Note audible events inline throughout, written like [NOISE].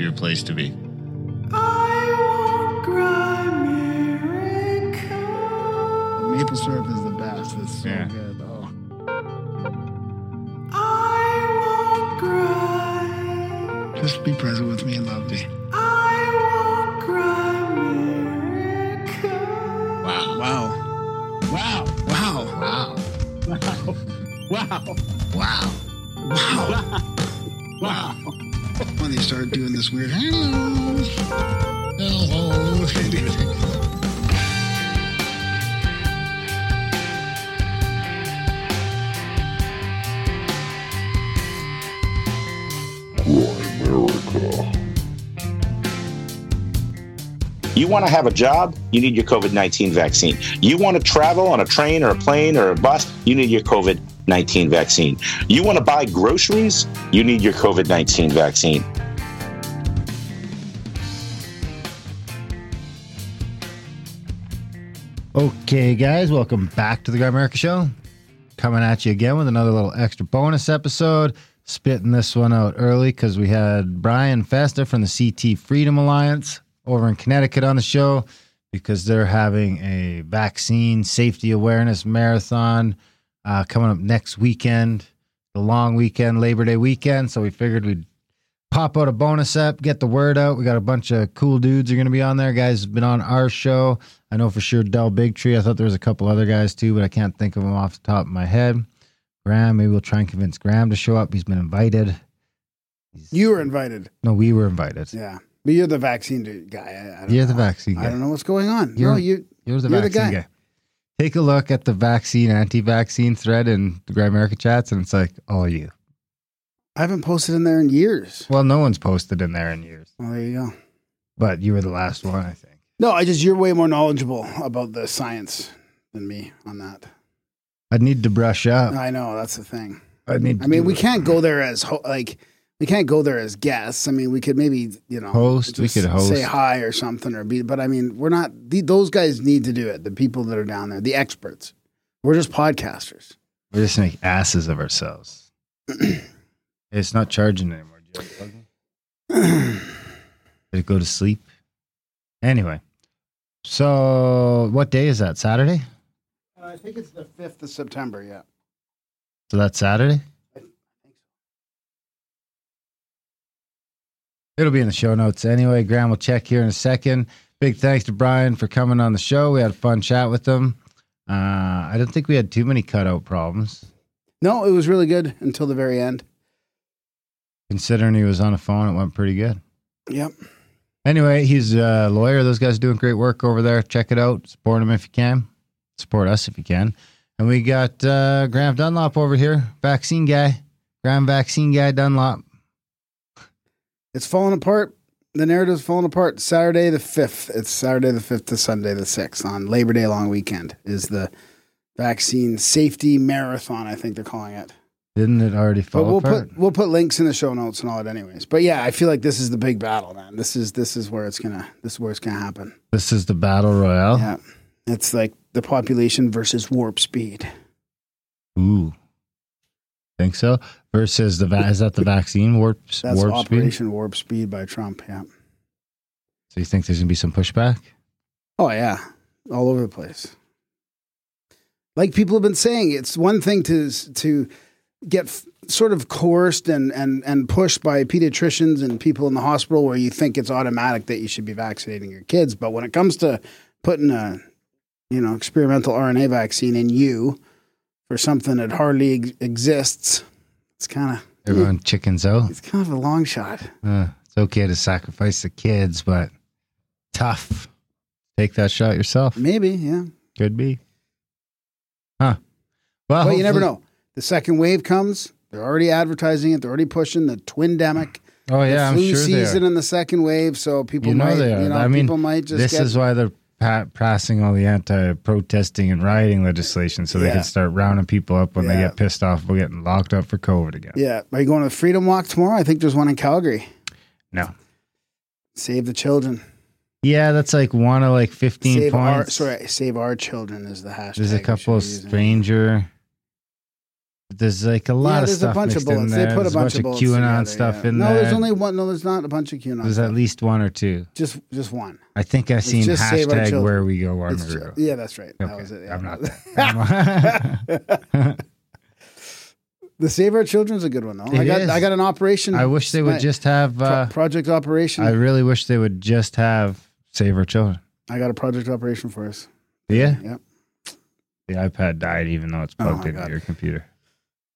happier place to be. Maple syrup is the best. It's so Yeah. good. Oh. Just be present with me and love me. Wow. Wow. Wow. Wow. Wow. [LAUGHS] Wow. Wow. Wow. [LAUGHS] Wow. When they doing this weird hello. Hello. You want to have a job? You need your COVID 19 vaccine. You want to travel on a train or a plane or a bus? You need your COVID 19 vaccine. You want to buy groceries? You need your COVID 19 vaccine. Okay, guys, welcome back to the Grimerica Show. Coming at you again with another little extra bonus episode. Spitting this one out early because we had Brian Festa from the CT Freedom Alliance over in Connecticut on the show because they're having a vaccine safety awareness marathon uh, coming up next weekend, the long weekend, Labor Day weekend. So we figured we'd pop out a bonus ep, get the word out. We got a bunch of cool dudes are going to be on there. Guys have been on our show. I know for sure Del Bigtree. I thought there was a couple other guys too, but I can't think of them off the top of my head. Graham, maybe we'll try and convince Graham to show up. He's been invited. You were invited. No, we were invited. Yeah. But you're the vaccine guy. I, I don't You're the know. vaccine I don't know what's going on. You're- no, you. You're the You're the vaccine guy. guy. Take a look at the vaccine, anti-vaccine thread in the Grimerica chats, and it's like all you. I haven't posted in there in years. Well, no one's posted in there in years, Well, there you go. but you were the last one, I think. No, I just you're way more knowledgeable about the science than me on that. I'd need to brush up. I know that's the thing. I'd need. I mean, we can't go there as ho- like we can't go there as guests. I mean, we could maybe you know Host, we could host. say hi or something or be. But I mean, we're not. The, those guys need to do it. The people that are down there, the experts. We're just podcasters. We just make asses of ourselves. [CLEARS THROAT] it's not charging anymore. Did, it? Did it go to sleep? Anyway, so what day is that? Saturday? I think it's the fifth of September. Yeah. So that's Saturday? It'll be in the show notes anyway. Graham will check here in a second. Big thanks to Brian for coming on the show. We had a fun chat with him. Uh, I don't think we had too many cutout problems, No, it was really good until the very end. considering he was on the phone. It went pretty good. Yep. Anyway, he's a lawyer. Those guys are doing great work over there. Check it out. Support him if you can. Support us if you can. And we got uh, Graham Dunlop over here, vaccine guy. Graham vaccine guy Dunlop. It's falling apart. The narrative's falling apart. Saturday the fifth. It's Saturday the fifth to Sunday the sixth on Labor Day long weekend is the vaccine safety marathon. I think they're calling it. Didn't it already But fall we'll apart? put we'll put links in the show notes and all that, anyways. But yeah, I feel like this is the big battle, man. This is this is where it's gonna this is where it's gonna happen. this is the battle royale. Yeah, it's like the population versus warp speed. Ooh, think so. Versus the va- is that the vaccine warp That's warp speed? That's operation Warp Speed by Trump. Yeah. So you think there's gonna be some pushback? Oh yeah, all over the place. Like people have been saying, it's one thing to to get f- sort of coerced and and and pushed by pediatricians and people in the hospital where you think it's automatic that you should be vaccinating your kids, but when it comes to putting a you know experimental RNA vaccine in you for something that hardly ex- exists, it's kind of Everyone chickens out. it's kind of a long shot. Uh, it's okay to sacrifice the kids, but tough. Take that shot yourself. Maybe, yeah. Could be. Huh. Well, But you never know. The second wave comes. They're already advertising it. They're already pushing the twin demic. Oh yeah, the I'm flu sure they are. and the second wave. So people You know might, they are. you know, I mean, people might just This get. is why they're pa- passing all the anti-protesting and rioting legislation, so they Yeah. can start rounding people up when they get pissed off about getting locked up for COVID again. yeah. Are you going to the Freedom Walk tomorrow? I think there's one in Calgary. No. Save the children. Yeah, that's like one of like 15 Save our sorry. Save our children is the hashtag. There's a couple of stranger. There's like a lot yeah, of there's stuff a bunch of bullets. They put a There's bunch, of of QAnon together, stuff yeah. in no, there. No, there's only one. No, there's not a bunch of QAnon. There's stuff. at least one or two. just just one. I think I've seen Our hashtag where we go It's ju- yeah, that's right. That was it. yeah. I'm not that. [LAUGHS] The Save Our Children's a good one though. I got is. I got an operation. I wish they would my- just have. pro- Uh, project operation. I really wish they would just have Save Our Children. I got a project operation for us. Yeah, Yep. the iPad died even though it's Oh plugged my into God. your computer.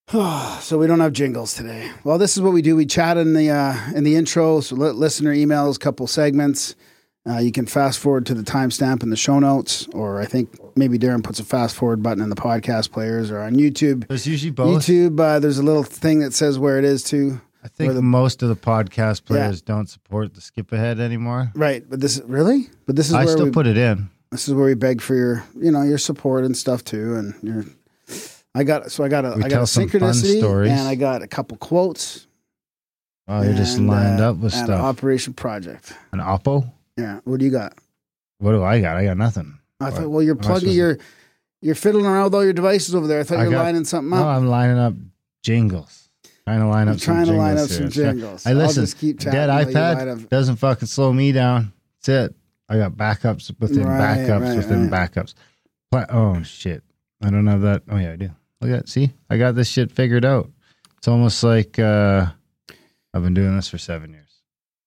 [SIGHS] so we don't have jingles today. Well, this is what we do. We chat in the uh, in the intro. So li- listener emails, couple segments. Uh, you can fast forward to the timestamp in the show notes, or I think maybe Darren puts a fast forward button in the podcast players or on YouTube. There's usually both. YouTube, uh, there's a little thing that says where it is too. I think the- most of the podcast players don't support the skip ahead anymore. Right, but this is really, but this is I where still we, put it in. this is where we beg for your, you know, your support and stuff too. And your, I got so I got a We I got a synchronicity and I got a couple quotes. Oh, you're just lined uh, up with and stuff. Operation Project. An Oppo? Yeah, what do you got? What do I got? I got nothing. I What? thought, well, you're plugging your, you're fiddling around with all your devices over there. I thought you were lining something No, up. I'm lining up jingles. Trying to line I'm up some trying to line up some here. Try- jingles. I I'll listen. just keep Dead while you line iPad doesn't fucking slow me down. That's it. I got backups within Right, backups right, within right. backups. Pla- Oh shit! I don't have that. Oh yeah, I do. Look at see, I got this shit figured out. It's almost like uh, I've been doing this for seven years.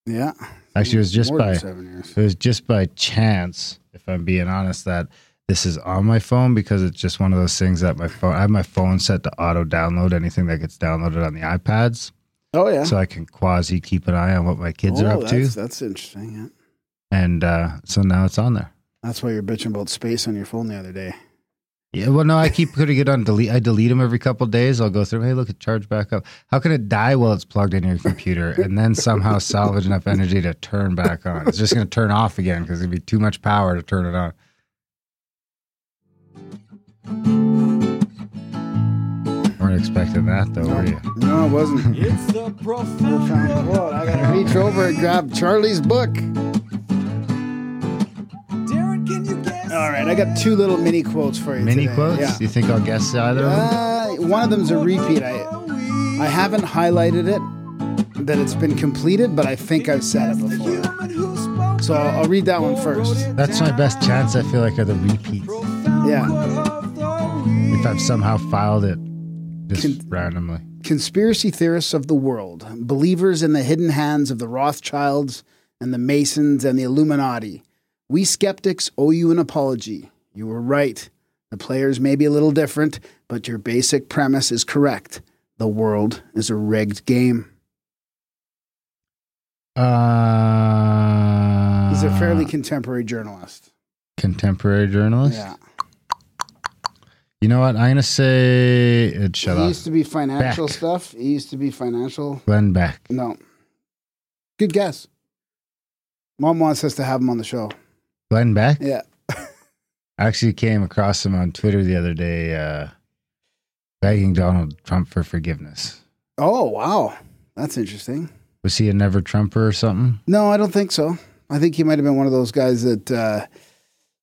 Yeah, Actually, it was just by seven years. it was just by chance, if I'm being honest, that this is on my phone because it's just one of those things that my phone. I have my phone set to auto download anything that gets downloaded on the iPads, Oh yeah. so I can quasi keep an eye on what my kids are Oh, up to. that's, That's interesting. Yeah. And uh, so now it's on there. That's why you're bitching about space on your phone the other day. Yeah, well, no, I keep putting it on delete. I delete them every couple of days. I'll go through. Hey, look, it charged back up. How can it die while it's plugged in your computer and then somehow salvage enough energy to turn back on? It's just going to turn off again because it'd be too much power to turn it on. Weren't expecting that though, were you? No, it wasn't. It's the profound Whoa, I gotta reach over and grab Charlie's book. All right, I got two little mini quotes for you. Mini today. quotes? Yeah. You think I'll guess either of them? Uh, one of them's a repeat. I I haven't highlighted it that it's been completed, but I think I've said it before. So I'll, I'll read that one first. That's my best chance. I feel like are the repeats. Yeah. If I've somehow filed it just Can- randomly. Conspiracy theorists of the world, believers in the hidden hands of the Rothschilds and the Masons and the Illuminati. We skeptics owe you an apology. You were right. The players may be a little different, but your basic premise is correct. The world is a rigged game. Uh, He's a fairly contemporary journalist. contemporary journalist. Yeah. You know what? I'm gonna say it. Shut he up. used to be financial Beck. stuff. He used to be financial. Glenn Beck. No. Good guess. Mom wants us to have him on the show. Glenn Beck. Yeah. [LAUGHS] I actually came across him on Twitter the other day, uh, begging Donald Trump for forgiveness. Oh, wow. That's interesting. Was he a never Trumper or something? No, I don't think so. I think he might have been one of those guys that, uh,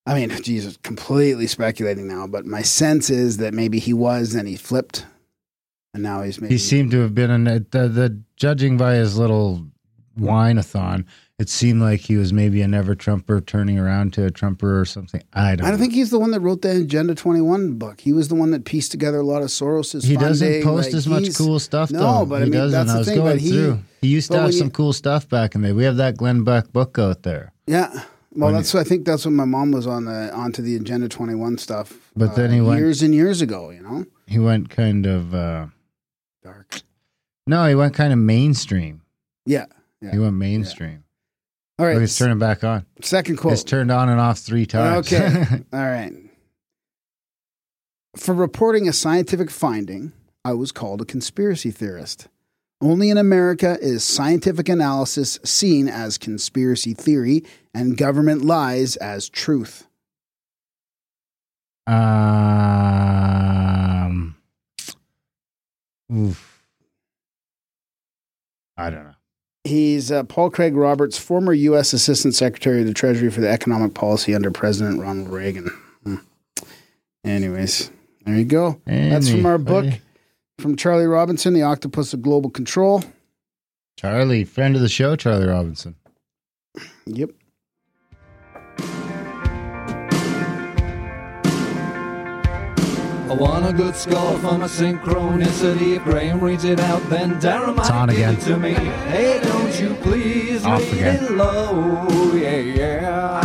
I mean, Jesus, completely speculating now, but my sense is that maybe he was and he flipped. And now he's maybe. He seemed to have been in the, the, the judging by his little whine-a-thon. It seemed like he was maybe a never Trumper turning around to a Trumper or something. I don't. I don't know. think he's the one that wrote the Agenda 21 book. He was the one that pieced together a lot of Soros's he doesn't funding. post Like, as much cool stuff No, though. but I he mean, doesn't. that's the I was thing, but he- through. He used to have some you- cool stuff back in the day. We have that Glenn Beck book out there. Yeah. Well, When that's I think that's when my mom was on the onto the Agenda 21 stuff. uh, But then he went- years and years ago, you know. He went kind of uh Dark. no, he went kind of mainstream. Yeah. Yeah. He went mainstream. All right. Look, it's turning back on. second quote. It's turned on and off three times. Okay. [LAUGHS] All right. For reporting a scientific finding, I was called a conspiracy theorist. Only in America is scientific analysis seen as conspiracy theory and government lies as truth. um oof. I don't know. He's uh, Paul Craig Roberts, former U.S. Assistant Secretary of the Treasury for the Economic Policy under President Ronald Reagan. Hmm. Anyways, there you go. That's from our book. From Charlie Robinson, the Octopus of Global Control. Charlie, friend of the show, Charlie Robinson. Yep. I want a good score for my synchronicity. If Graham reads it out, then Darren might on give again. it to me. Hey, don't you please Off read again. it low. Yeah, yeah.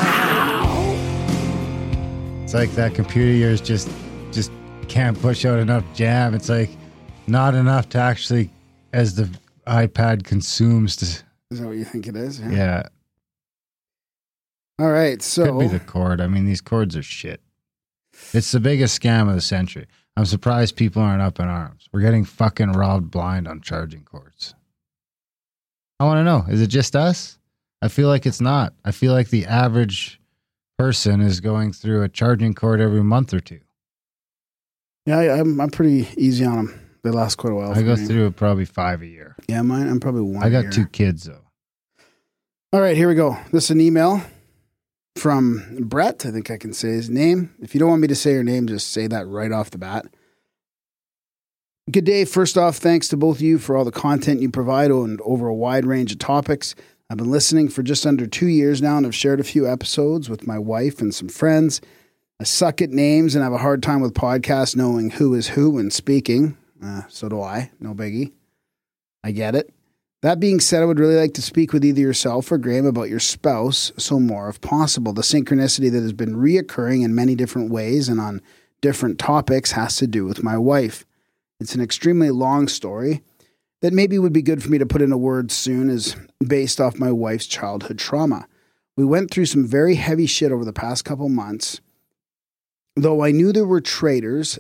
It's like that computer of yours just just can't push out enough jam. It's like not enough to actually as the iPad consumes to Is that what you think it is? yeah. All right. So Could be the cord. I mean, these cords are shit. It's the biggest scam of the century. I'm surprised people aren't up in arms. We're getting fucking robbed blind on charging cords. I want to know is it just us? I feel like it's not. I feel like the average person is going through a charging cord every month or two. yeah, I- I'm I'm pretty easy on them. They last quite a while. I go me. through probably five a year. Yeah, mine. I'm probably one. I got year. two kids though. All right, here we go. This is an email from Brett. I think I can say his name. If you don't want me to say your name, just say that right off the bat. Good day. First off, thanks to both of you for all the content you provide and over a wide range of topics. I've been listening for just under two years now and I've shared a few episodes with my wife and some friends. I suck at names and have a hard time with podcasts knowing who is who when speaking. Uh, so do I. No biggie. I get it. That being said, I would really like to speak with either yourself or Graham about your spouse, so more if possible. The synchronicity that has been reoccurring in many different ways and on different topics has to do with my wife. It's an extremely long story that maybe would be good for me to put in a word soon, is based off my wife's childhood trauma. We went through some very heavy shit over the past couple months. Though I knew there were traitors,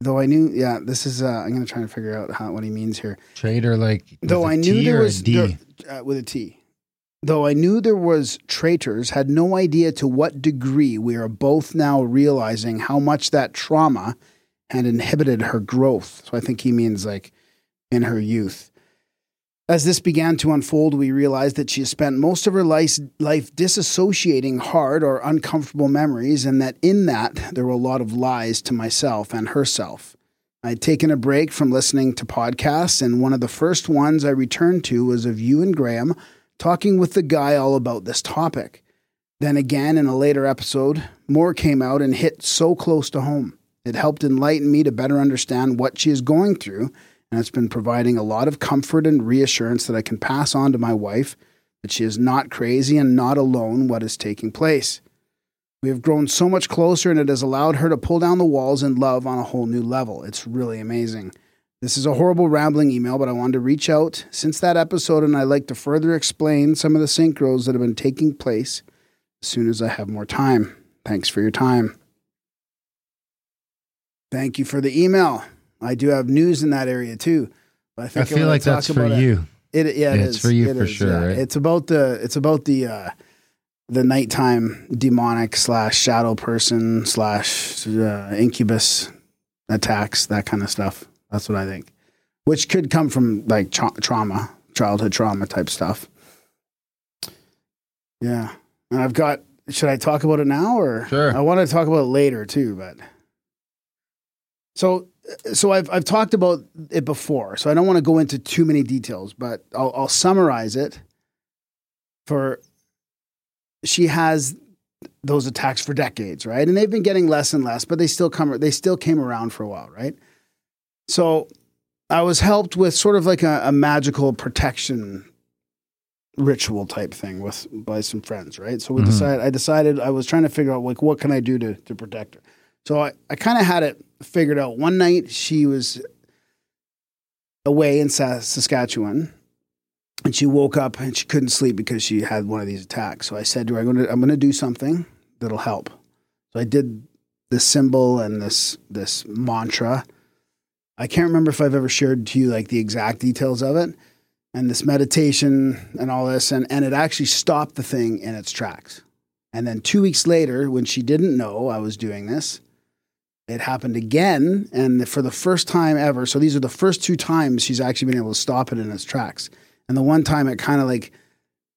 though I knew, yeah, this is, uh, I'm going to try and figure out how, what he means here Trader like though I knew T there was D? there- uh, with a T. Though I knew there was traitors, had no idea to what degree we are both now realizing how much that trauma had inhibited her growth. So I think he means like in her youth. As this began to unfold, we realized that she has spent most of her life, life disassociating hard or uncomfortable memories, and that in that there were a lot of lies to myself and herself. I had taken a break from listening to podcasts, and one of the first ones I returned to was of you and Graham talking with the guy all about this topic. Then again, in a later episode, more came out and hit so close to home. It helped enlighten me to better understand what she is going through, and it's been providing a lot of comfort and reassurance that I can pass on to my wife that she is not crazy and not alone what is taking place. We have grown so much closer, and it has allowed her to pull down the walls in love on a whole new level. It's really amazing. This is a horrible rambling email, but I wanted to reach out since that episode, and I'd like to further explain some of the synchros that have been taking place as soon as I have more time. Thanks for your time. Thank you for the email. I do have news in that area too. But I I feel like that's for it. you. It yeah, it it's is. for you It for is, sure, yeah. right? It's about the it's about the uh the nighttime demonic slash shadow person slash uh, incubus attacks, that kind of stuff. That's what I think. Which could come from like tra- trauma, childhood trauma type stuff. Yeah, and I've got. Should I talk about it now or Sure. I want to talk about it later too, but so so I've I've talked about it before, so I don't want to go into too many details, but I'll, I'll summarize it. For she has those attacks for decades, right? And they've been getting less and less, but they still come they still came around for a while, right? So I was helped with sort of like a, a magical protection ritual type thing with by some friends, right? So we Mhm. decided I decided I was trying to figure out like what can I do to to protect her. So I, I kind of had it figured out. One night she was away in Sa- Saskatchewan and she woke up and she couldn't sleep because she had one of these attacks. So I said to her, I'm going to, I'm going to do something that'll help. So I did this symbol and this, this mantra. I can't remember if I've ever shared to you like the exact details of it and this meditation and all this. And, and it actually stopped the thing in its tracks. And then two weeks later, when she didn't know I was doing this, it happened again. And for the first time ever, so these are the first two times she's actually been able to stop it in its tracks. And the one time it kind of like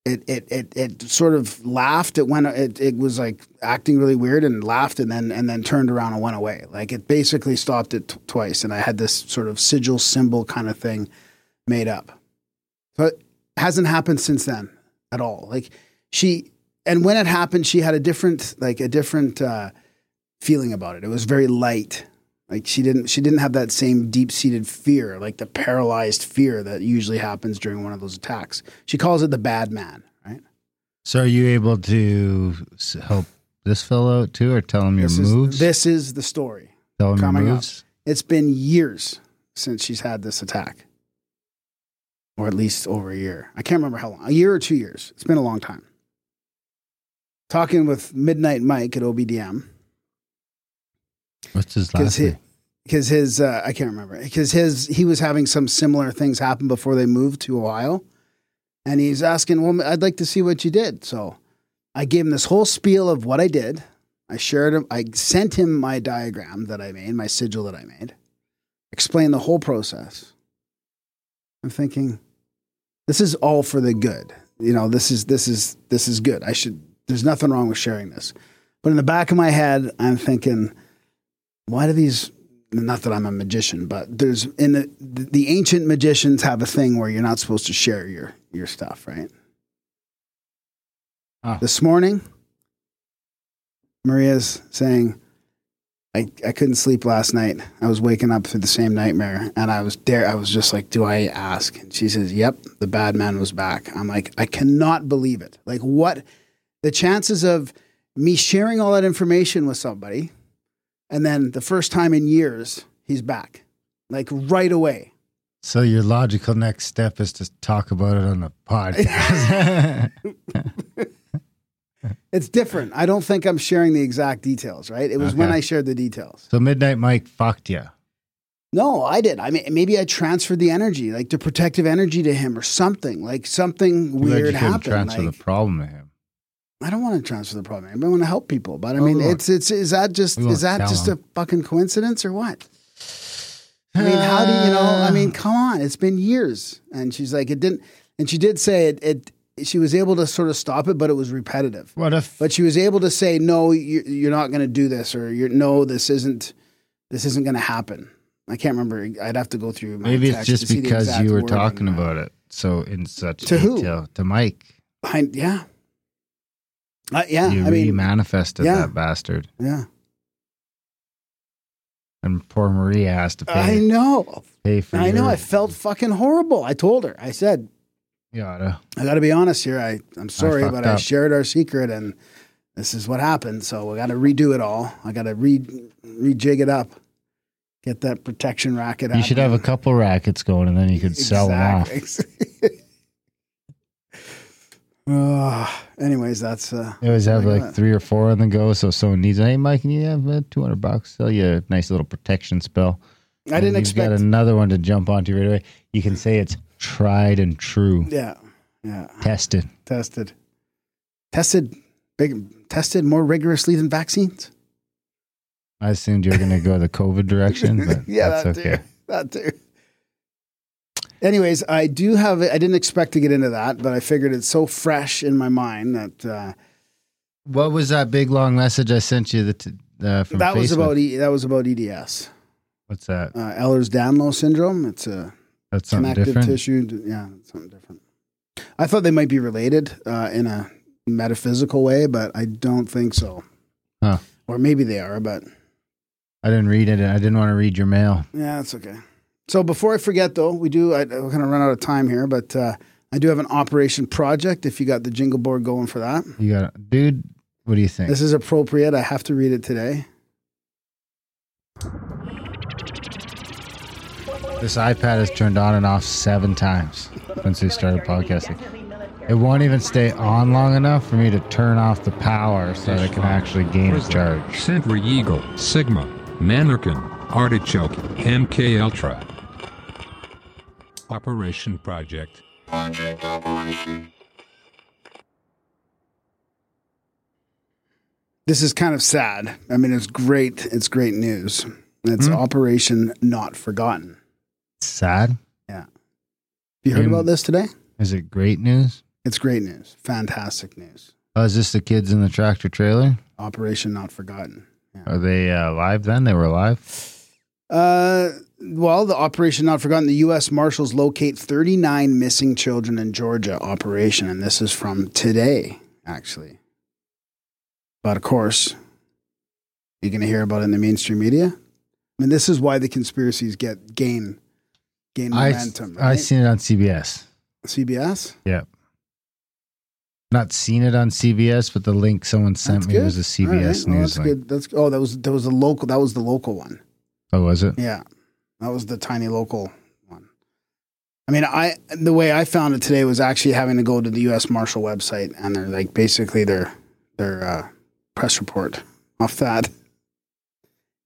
it it it it sort of laughed. It went. It it was like acting really weird and laughed and then and then turned around and went away. Like it basically stopped it t- twice. And I had this sort of sigil symbol kind of thing made up. So it hasn't happened since then at all. Like she and when it happened, she had a different like a different uh, feeling about it. It was very light. Like she didn't she didn't have that same deep seated fear, like the paralyzed fear that usually happens during one of those attacks. She calls it the bad man, right? So are you able to help this fellow out too, or tell him your This moves? is this is the story. tell him your coming up. moves. It's been years since she's had this attack. Or at least over a year. I can't remember how long. A year or two years. It's been a long time. Talking with Midnight Mike at OBDM. What's his last name? because his uh, I can't remember because his he was having some similar things happen before they moved to Ohio, and he's asking, "Well, I'd like to see what you did." So I gave him this whole spiel of what I did. I shared him. I sent him my diagram that I made, my sigil that I made. Explained the whole process. I'm thinking, this is all for the good. You know, this is this is this is good. I should. There's nothing wrong with sharing this. But in the back of my head, I'm thinking, why do these not that I'm a magician, but there's in the the ancient magicians have a thing where you're not supposed to share your your stuff, right? Oh. This morning, Maria's saying, I, I couldn't sleep last night. I was waking up through the same nightmare and I was there. I was just like, do I ask? And she says, Yep, the bad man was back. I'm like, I cannot believe it. Like, what the chances of me sharing all that information with somebody and then the first time in years, he's back, like right away. So your logical next step is to talk about it on the podcast. [LAUGHS] It's different. I don't think I'm sharing the exact details, right? It was when I shared the details. so Midnight Mike fucked you. No, I did. I mean, maybe I transferred the energy, like the protective energy to him or something, like something Weird happened. transfer Like, the problem to him. I don't want to transfer the problem. I want to help people, but I Oh, mean, we it's it's is that just we is that just him. a fucking coincidence or what? I mean, how do you know? I mean, [SIGHS] come on, it's been years, and she's like, it didn't, and she did say it. It she was able to sort of stop it, but it was repetitive. What if But she was able to say, no, you- you're not going to do this, or you're no, this isn't, this isn't going to happen. I can't remember. I'd have to go through. My maybe it's just because you were talking about it so in such To who? to Mike. I, yeah, uh, yeah. you I mean, re-manifested yeah. that bastard, yeah. and poor Maria has to pay. I know. pay for. I know. I felt fucking horrible. I told her. I said, You oughta. I got to be honest here. I, I'm sorry, fucked but I shared our secret and this is what happened. So we got to redo it all. I got to re rejig it up, get that protection racket. You should have a couple rackets going, and then you could sell them off. [LAUGHS] Ah, anyways, that's uh, You always have Like that. three or four on the go, so if someone needs. Hey, Mike, can you have uh, two hundred bucks? Sell you a nice little protection spell. I didn't you've expect. got another one to jump onto right away. You can say it's tried and true, yeah, yeah, tested. tested, tested, big, tested more rigorously than vaccines. I assumed you were going to go the COVID direction, [LAUGHS] but yeah, that's that okay. too. That too. Anyways, I do have. I didn't expect to get into that, but I figured it's so fresh in my mind that uh, What was that big long message I sent you that uh, from that was about e, that was about EDS, What's that? uh, Ehlers-Danlos syndrome. It's a That's connective different. tissue. Yeah, it's something different. I thought they might be related uh, in a metaphysical way, but I don't think so. Huh. Or maybe they are, but I didn't read it. I didn't want to read your mail. yeah, that's okay. So before I forget, though, we do. I, we're going to run out of time here, but uh, I do have an operation project. If you got the jingle board going for that, You got, it. dude. What do you think? this is appropriate. I have to read it today. This iPad has turned on and off seven times since we started podcasting. It won't even stay on long enough for me to turn off the power so that it can actually gain a charge. Sentry Eagle, Sigma, Mannequin, Artichoke, MK Ultra. Operation Project. This is kind of sad. I mean, it's great. It's great news. It's Hmm. Operation Not Forgotten. Sad? Yeah. You heard Mm. about this today? Is it great news? It's great news. Fantastic news. Oh, is this the kids in the tractor trailer? Operation Not Forgotten. Are they uh, alive then? They were alive? Uh, well, the Operation Not Forgotten, the U.S. Marshals locate 39 missing children in Georgia operation. And this is from today, actually. But of course, you're going to hear about it in the mainstream media. I mean, this is why the conspiracies get gain gain I, momentum. I Right? seen it on CBS. CBS. Yeah. Not seen it on CBS, but the link someone sent That's me good. was a CBS right. News that's link. good. That's oh, that was that was the local. That was the local one. Oh, was it? Yeah, that was the tiny local one. I mean, I the way I found it today was actually having to go to the U.S. Marshal website, and they're like basically their their uh, press report off that.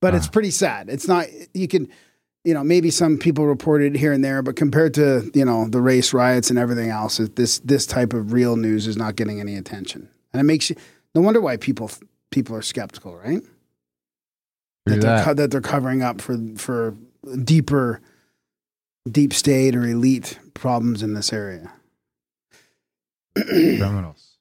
But it's Ah. pretty sad. It's not you can, you know, maybe some people reported here and there, but compared to you know the race riots and everything else, this this type of real news is not getting any attention, and it makes you no wonder why people people are skeptical, right? That they're, that. co- that they're covering up for for deeper deep state or elite problems in this area. [CLEARS THROAT] Criminals.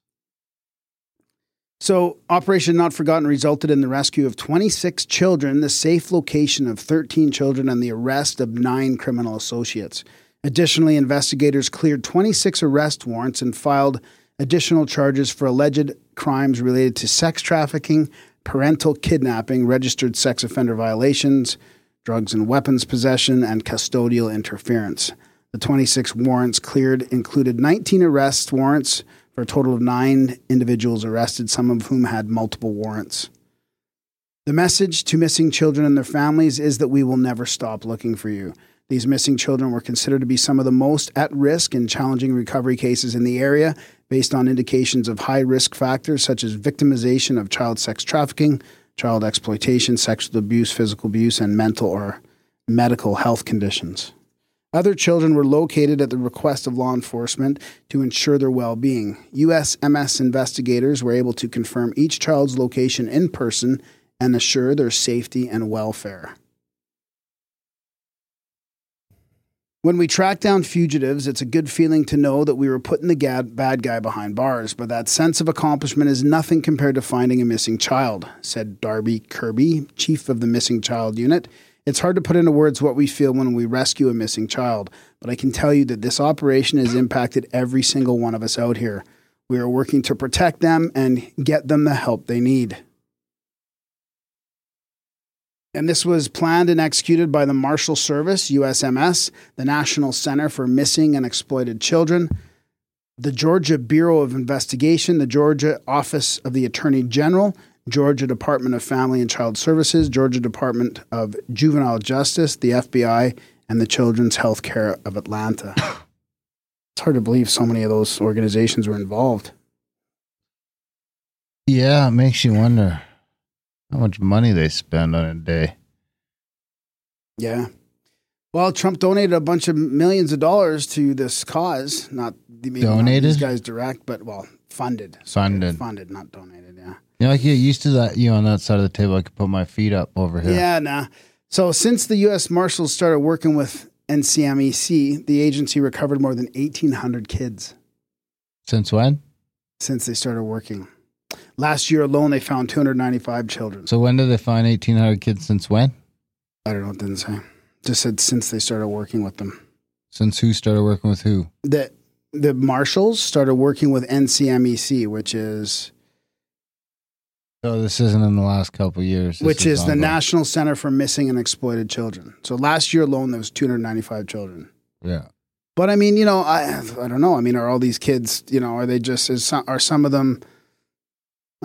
So, Operation Not Forgotten resulted in the rescue of 26 children, the safe location of 13 children, and the arrest of nine criminal associates. Additionally, investigators cleared 26 arrest warrants and filed additional charges for alleged crimes related to sex trafficking, parental kidnapping, registered sex offender violations, drugs and weapons possession, and custodial interference. The 26 warrants cleared included 19 arrest warrants for a total of nine individuals arrested, some of whom had multiple warrants. The message to missing children and their families is that we will never stop looking for you. These missing children were considered to be some of the most at risk and challenging recovery cases in the area based on indications of high risk factors such as victimization of child sex trafficking, child exploitation, sexual abuse, physical abuse, and mental or medical health conditions. Other children were located at the request of law enforcement to ensure their well being. USMS investigators were able to confirm each child's location in person and assure their safety and welfare. When we track down fugitives, it's a good feeling to know that we were putting the gad- bad guy behind bars, but that sense of accomplishment is nothing compared to finding a missing child, said Darby Kirby, chief of the Missing Child Unit. It's hard to put into words what we feel when we rescue a missing child, but I can tell you that this operation has impacted every single one of us out here. We are working to protect them and get them the help they need. And this was planned and executed by the Marshal Service, USMS, the National Center for Missing and Exploited Children, the Georgia Bureau of Investigation, the Georgia Office of the Attorney General, Georgia Department of Family and Child Services, Georgia Department of Juvenile Justice, the FBI, and the Children's Health Care of Atlanta. [COUGHS] It's hard to believe so many of those organizations were involved. Yeah, it makes you wonder how much money they spend on a day. Yeah. Well, Trump donated a bunch of millions of dollars to this cause. Not maybe not Donated? these guys direct, but well, funded. Funded. funded, not donated. Yeah. You know, I get used to that. You know, on that side of the table, I could put my feet up over here. Yeah, nah. So since the U.S. Marshals started working with NCMEC, the agency recovered more than 1,800 kids Since when? since they started working. Last year alone, they found 295 children. So when did they find eighteen hundred kids? Since when? I don't know. It didn't say. Just said since they started working with them. Since who started working with who? The the marshals started working with NCMEC, which is So this isn't in the last couple of years. This which is the. National Center for Missing and Exploited Children. So last year alone, there was 295 children. Yeah. But I mean, you know, I I don't know. I mean, are all these kids, you know, are they just is some, are some of them?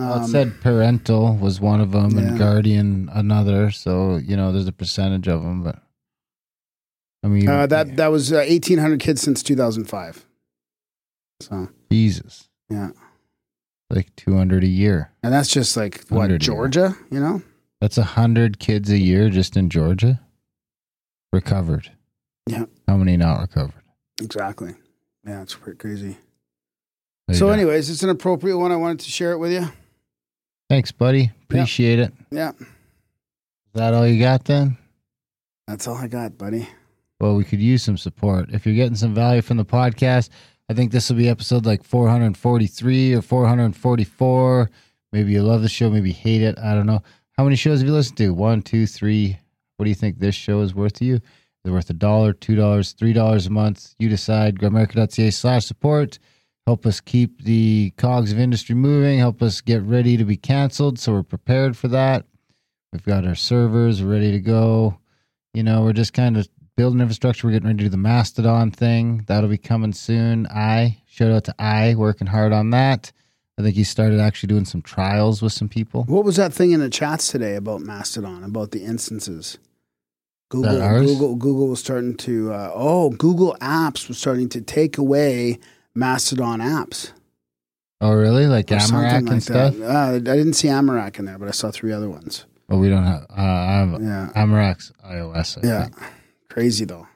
Well, Um, it said parental was one of them Yeah. and guardian another. So you know, there's a percentage of them, but I mean, uh, that that was uh, 1,800 kids since 2005. So Jesus, yeah, like two hundred a year. and that's just like what Georgia, you know? That's a hundred kids a year just in Georgia. Recovered. Yeah. How many not recovered? Exactly. Yeah, it's pretty crazy. So, anyways, it's an appropriate one. I wanted to share it with you. Thanks, buddy. Appreciate it. Yeah, Is that all you got then? that's all I got, buddy. Well, we could use some support. If you're getting some value from the podcast, I think this will be episode like 443 or 444. Maybe you love the show, maybe hate it. I don't know. How many shows have you listened to? One, two, three. What do you think this show is worth to you? Is it worth a dollar, two dollars, three dollars a month? You decide. Grimerica.ca slash support. Help us keep the cogs of industry moving. Help us get ready to be canceled so we're prepared for that. We've got our servers ready to go. You know, we're just kind of building infrastructure. We're getting ready to do the Mastodon thing. That'll be coming soon. I shout out to I working hard on that. I think he started actually doing some trials with some people. What was that thing in the chats today about Mastodon, about the instances? Google, Google, Google was starting to. Uh, oh, Google Apps was starting to take away Mastodon apps. Oh, really? Like Amaroq and like stuff? that. Uh, I didn't see Amaroq in there, but I saw three other ones. Oh, we don't have. Uh, I have Yeah, Amaroq's iOS. I yeah, think. crazy though.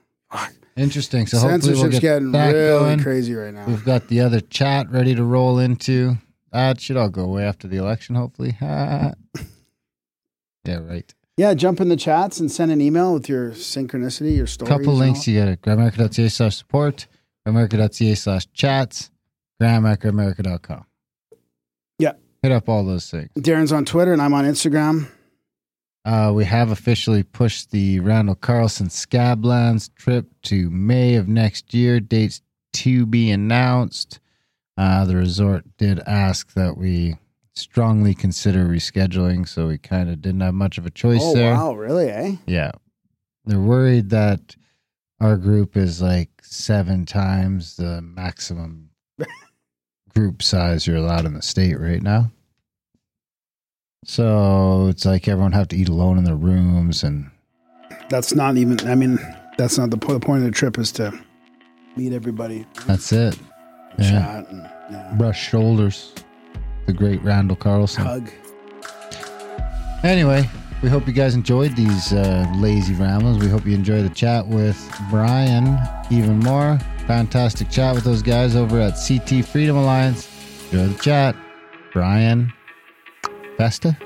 Interesting. So hopefully we'll get getting really going. crazy right now. We've got the other chat ready to roll into. That should all go away after the election, hopefully. [LAUGHS] yeah, right. Yeah, jump in the chats and send an email with your synchronicity, your stories. couple links you get it Grimerica.ca slash support Grimerica.ca slash chats at Yeah. hit up all those things Darren's on Twitter and I'm on Instagram. uh, we have officially pushed the randall carlson scablands trip to may of next year dates to be announced uh, the resort did ask that we strongly consider rescheduling so we kind of didn't have much of a choice there. Oh there wow, really? Eh? Yeah. They're worried that our group is like seven times the maximum group size you're allowed in the state right now. So it's like everyone have to eat alone in their rooms and That's not even. I mean, that's not the point. The point of the trip is to meet everybody, that's it. Yeah. and yeah. Brush shoulders. The great Randall Carlson. hug. Anyway, we hope you guys enjoyed these uh, lazy rambles. We hope you enjoy the chat with Brian even more. Fantastic chat with those guys over at CT Freedom Alliance. Enjoy the chat. Brian Festa.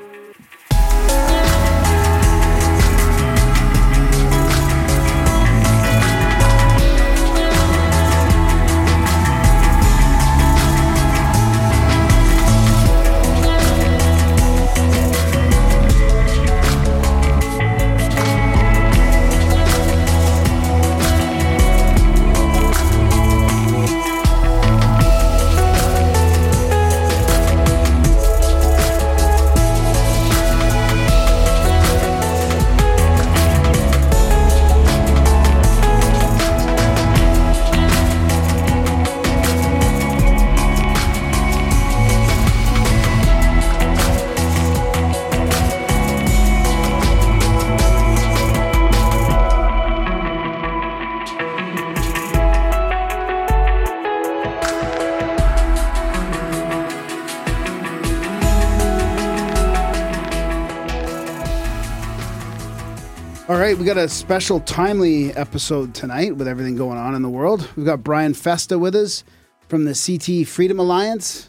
Got a special, timely episode tonight with everything going on in the world. We've got Brian Festa with us from the CT Freedom Alliance,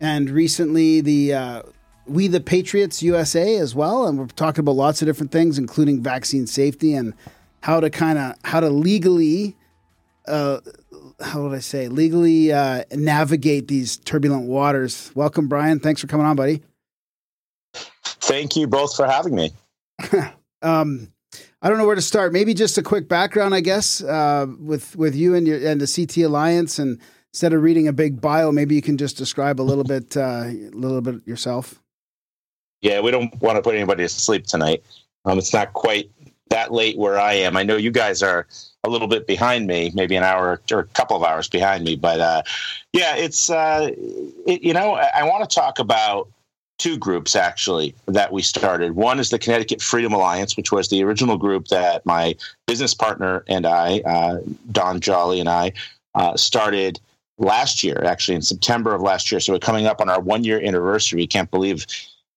and recently the uh, We the Patriots USA as well. And we're talking about lots of different things, including vaccine safety and how to kind of how to legally, uh, how would I say, legally uh, navigate these turbulent waters. Welcome, Brian. Thanks for coming on, buddy. Thank you both for having me. [LAUGHS] Um, I don't know where to start. Maybe just a quick background, I guess, uh, with with you and your and the CT Alliance. And instead of reading a big bio, maybe you can just describe a little bit, uh, a little bit yourself. Yeah, we don't want to put anybody to sleep tonight. Um, it's not quite that late where I am. I know you guys are a little bit behind me, maybe an hour or a couple of hours behind me. But uh, yeah, it's uh, it, you know I, I want to talk about two groups actually that we started. One is the Connecticut Freedom Alliance, which was the original group that my business partner and I, uh, Don Jolly, and I uh, started last year, actually in September of last year. So we're coming up on our one year anniversary. Can't believe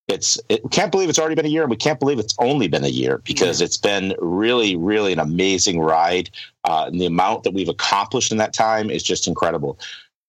it's it, can't believe it's already been a year, and we can't believe it's only been a year because it's been really, really an amazing ride. Uh, and the amount that we've accomplished in that time is just incredible.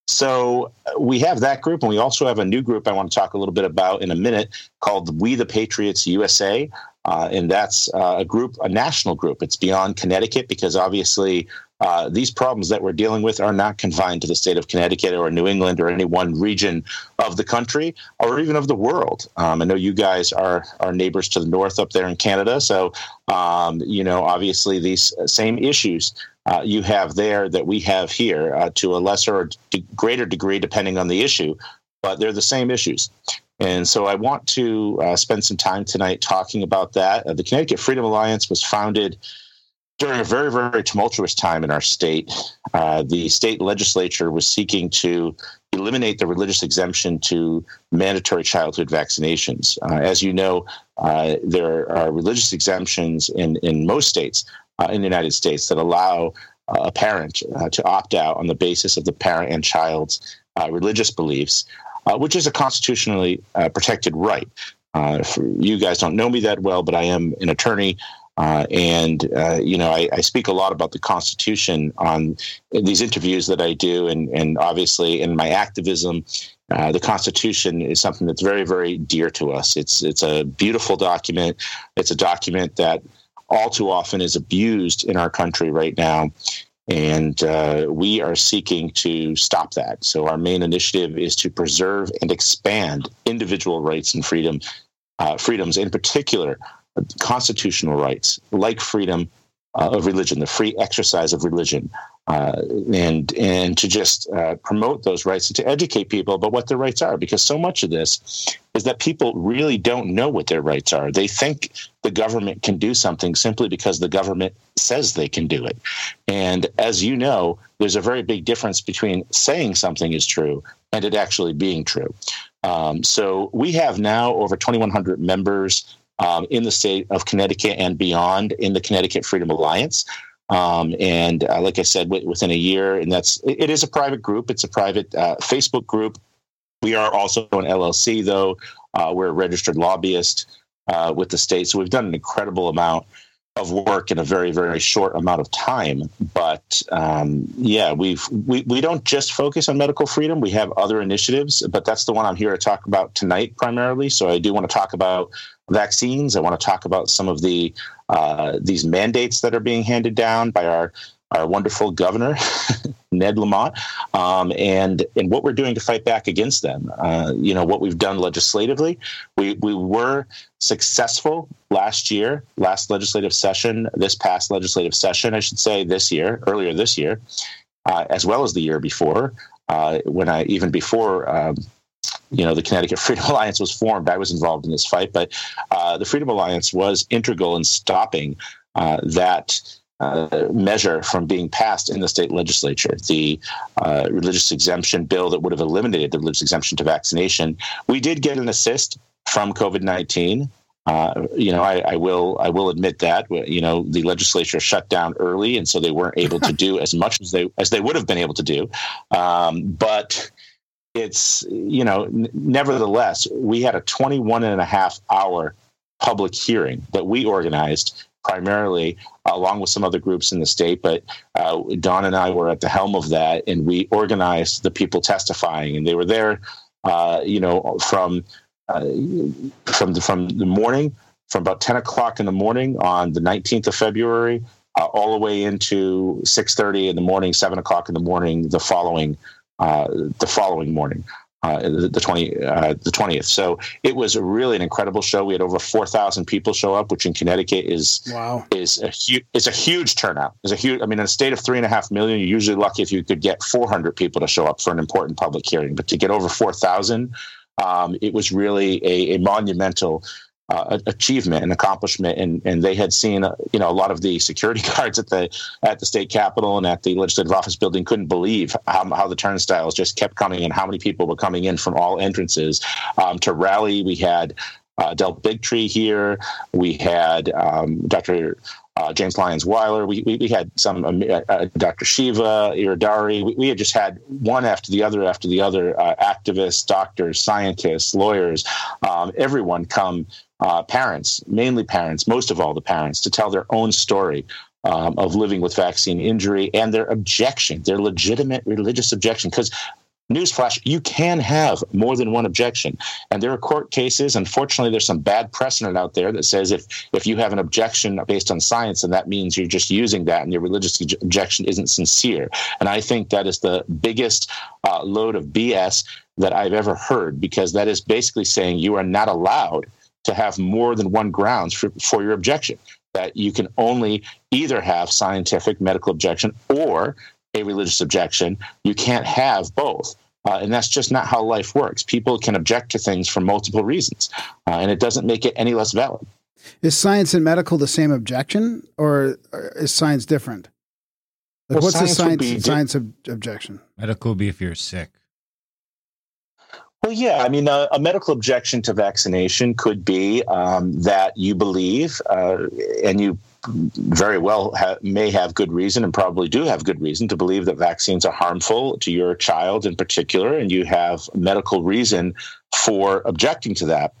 So uh, we have that group, and we also have a new group I want to talk a little bit about in a minute called We the Patriots USA. Uh, and that's uh, a group, a national group. It's beyond Connecticut because obviously uh, these problems that we're dealing with are not confined to the state of Connecticut or New England or any one region of the country or even of the world. Um, I know you guys are our neighbors to the north up there in Canada, so um, you know obviously these same issues. Uh, you have there that we have here uh, to a lesser or greater degree, depending on the issue, but they're the same issues. And so I want to uh, spend some time tonight talking about that. Uh, the Connecticut Freedom Alliance was founded during a very, very tumultuous time in our state, uh, the state legislature was seeking to eliminate the religious exemption to mandatory childhood vaccinations. Uh, as you know, uh, there are religious exemptions in, in most states uh, in the United States that allow uh, a parent uh, to opt out on the basis of the parent and child's religious beliefs, which is a constitutionally protected right. you guys don't know me that well, but I am an attorney. Uh, and uh, you know, I, I, speak a lot about the Constitution on these interviews that I do, and and obviously in my activism, uh, the Constitution is something that's very very dear to us. It's it's a beautiful document. It's a document that all too often is abused in our country right now. And uh, we are seeking to stop that. So, our main initiative is to preserve and expand individual rights and freedom, uh, freedoms, in particular, constitutional rights like freedom uh, of religion, the free exercise of religion, uh, and and to just uh, promote those rights and to educate people about what their rights are, because so much of this is that people really don't know what their rights are. They think the government can do something simply because the government says they can do it, and as you know, there's a very big difference between saying something is true and it actually being true. Um, so we have now over 2,100 members um, in the state of Connecticut and beyond in the Connecticut Freedom Alliance. Um, and uh, like I said, w- within a year, and that's it, it is a private group. It's a private uh, Facebook group. We are also an LLC, though. Uh, we're a registered lobbyist uh, with the state, so we've done an incredible amount of work in a very very short amount of time but um, yeah we've we, we don't just focus on medical freedom we have other initiatives but that's the one i'm here to talk about tonight primarily so i do want to talk about vaccines i want to talk about some of the uh, these mandates that are being handed down by our our wonderful governor, [LAUGHS] Ned Lamont, um, and and what we're doing to fight back against them. Uh, you know what we've done legislatively. We we were successful last year, last legislative session, this past legislative session, I should say, this year, earlier this year, uh, as well as the year before. Uh, when I even before. Um, you know the Connecticut [LAUGHS] Freedom Alliance was formed. I was involved in this fight, but uh, the Freedom Alliance was integral in stopping uh, that uh, measure from being passed in the state legislature. The uh, religious exemption bill that would have eliminated the religious exemption to vaccination. We did get an assist from COVID nineteen. Uh, you know, I, I, will I will admit that you know the legislature shut down early, and so they weren't able to [LAUGHS] do as much as they as they would have been able to do. Um, but it's you know, n- nevertheless, we had a 21 and a half hour public hearing that we organized primarily, along with some other groups in the state. But uh, Don and I were at the helm of that, and we organized the people testifying, and they were there, uh, you know, from uh, from the, from the morning, from about ten o'clock in the morning on the nineteenth of February, uh, all the way into six thirty in the morning, seven o'clock in the morning, the following uh, the following morning uh, the, 20 uh, the 20th so it was really an incredible show. We had over 4000 people show up which in connecticut is wow. is a huge it's a huge turnout. It's a huge i mean in a state of three and a half million you're usually lucky if you could get 400 people to show up for an important public hearing. But to get over 4000 um, it was really a, a monumental uh, achievement and accomplishment, and and they had seen uh, you know a lot of the security [LAUGHS] guards at the at the state capitol and at the legislative office building couldn't believe how, how the turnstiles just kept coming and how many people were coming in from all entrances um, to rally. We had uh, Del Bigtree here. We had um, Dr. Uh, James Lyons Weiler. We, we, we had some uh, uh Dr. Shiva Ayyadurai. We, we, had just had one after the other after the other uh, activists, doctors, scientists, lawyers, um, everyone come uh, parents, mainly parents, most of all the parents, to tell their own story um, of living with vaccine injury and their objection, their legitimate religious objection. Because newsflash, you can have more than one objection. And there are court cases. Unfortunately, there's some bad precedent out there that says if if you have an objection based on science, then that means you're just using that, and your religious objection isn't sincere. And I think that is the biggest uh, load of BS that I've ever heard, because that is basically saying you are not allowed to have more than one grounds for, for your objection. That you can only either have scientific medical objection or a religious objection. You can't have both. Uh, and that's just not how life works. People can object to things for multiple reasons, uh, and it doesn't make it any less valid. Is science and medical the same objection, or is science different? Like Well, what's the science would science di- science ob- objection? Medical would be if you're sick. Well, yeah. I mean, a, a medical objection to vaccination could be um, that you believe, uh, and you very well ha- may have good reason and probably do have good reason to believe that vaccines are harmful to your child in particular, and you have medical reason for objecting to that.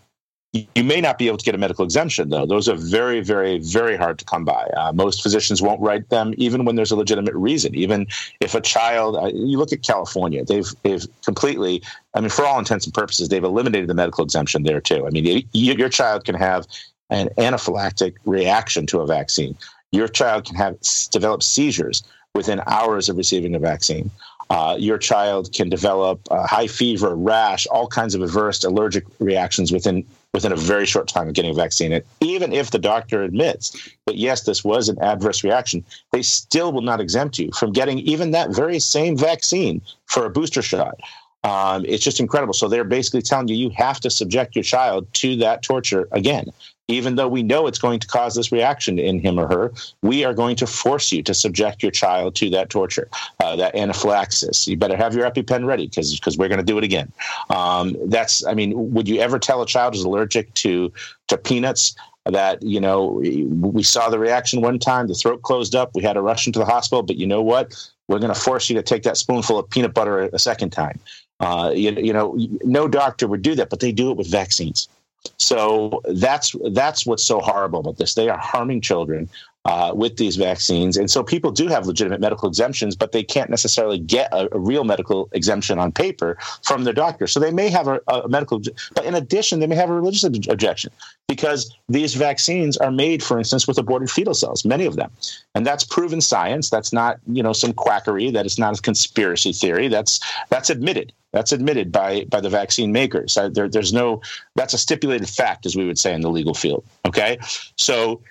You may not be able to get a medical exemption, though. Those are very, very, very hard to come by. Uh, most physicians won't write them, even when there's a legitimate reason. Even if a child, uh, you look at California, they've they've completely, I mean, for all intents and purposes, they've eliminated the medical exemption there too. I mean, y- your child can have an anaphylactic reaction to a vaccine. Your child can have develop seizures within hours of receiving a vaccine. Uh, your child can develop uh, high fever, rash, all kinds of adverse allergic reactions within within a very short time of getting a vaccine. And even if the doctor admits that yes, this was an adverse reaction, they still will not exempt you from getting even that very same vaccine for a booster shot. Um, it's just incredible. So they're basically telling you you have to subject your child to that torture again. Even though we know it's going to cause this reaction in him or her, we are going to force you to subject your child to that torture, uh, that anaphylaxis. You better have your EpiPen ready because because we're going to do it again. Um, that's, I mean, would you ever tell a child who's allergic to to peanuts? That you know, we saw the reaction one time, the throat closed up, we had to rush into the hospital. But you know what? We're going to force you to take that spoonful of peanut butter a, second time. Uh, you, you know, no doctor would do that, but they do it with vaccines. So that's that's what's so horrible about this. They are harming children uh, with these vaccines, and so people do have legitimate medical exemptions, but they can't necessarily get a, a real medical exemption on paper from their doctor. So they may have a, a medical, but in addition, they may have a religious ob- objection because these vaccines are made, for instance, with aborted fetal cells, many of them, and that's proven science. That's not you know some quackery. That is not a conspiracy theory. That's that's admitted. That's admitted by by the vaccine makers. There, there's no that's a stipulated fact, as we would say in the legal field. Okay, so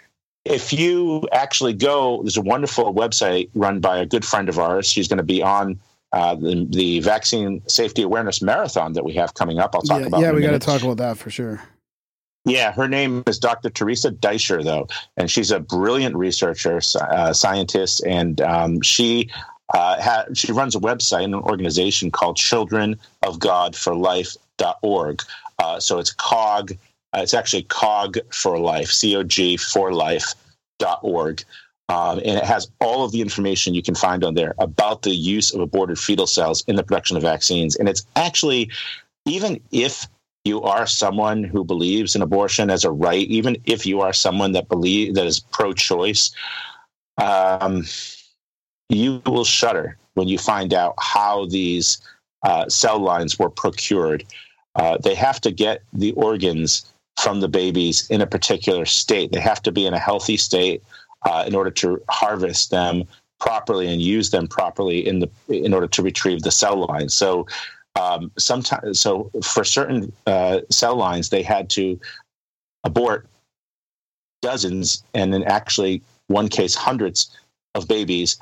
if you actually go, there's a wonderful website run by a good friend of ours. She's going to be on uh, the, the vaccine safety awareness marathon that we have coming up. I'll talk Yeah, about. yeah we got to talk about that for sure. Yeah, her name is Dr. Teresa Deisher, though, and she's a brilliant researcher, uh, scientist, and um, she uh, ha- she runs a website and an organization called Children of God for Life.org. Uh, so it's COG. Uh, it's actually COG for Life, C O G for Life.org. Um, and it has all of the information you can find on there about the use of aborted fetal cells in the production of vaccines. And it's actually, even if you are someone who believes in abortion as a right, even if you are someone that believe that is pro-choice, um, you will shudder when you find out how these uh, cell lines were procured. Uh, they have to get the organs from the babies in a particular state. They have to be in a healthy state uh, in order to harvest them properly and use them properly in the in order to retrieve the cell lines. So um, sometimes, so for certain uh, cell lines, they had to abort dozens, and then actually one case hundreds of babies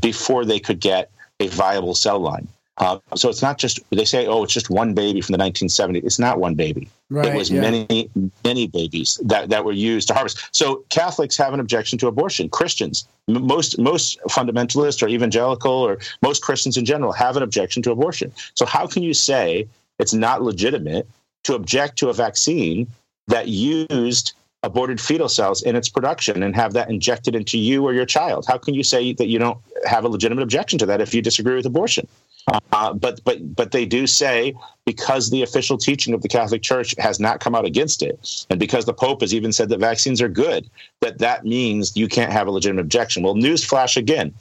before they could get a viable cell line. Uh, so it's not just they say, oh, it's just one baby from the 1970s. It's not one baby. Right. it was yeah. many, many babies that, that were used to harvest. So Catholics have an objection to abortion. Christians, m- most most fundamentalists or evangelical or most Christians in general have an objection to abortion. So how can you say it's not legitimate to object to a vaccine that used aborted fetal cells in its production and have that injected into you or your child? How can you say that you don't have a legitimate objection to that if you disagree with abortion? Uh, but but but they do say because the official teaching of the Catholic Church has not come out against it, and because the Pope has even said that vaccines are good, that that means you can't have a legitimate objection. Well, newsflash again.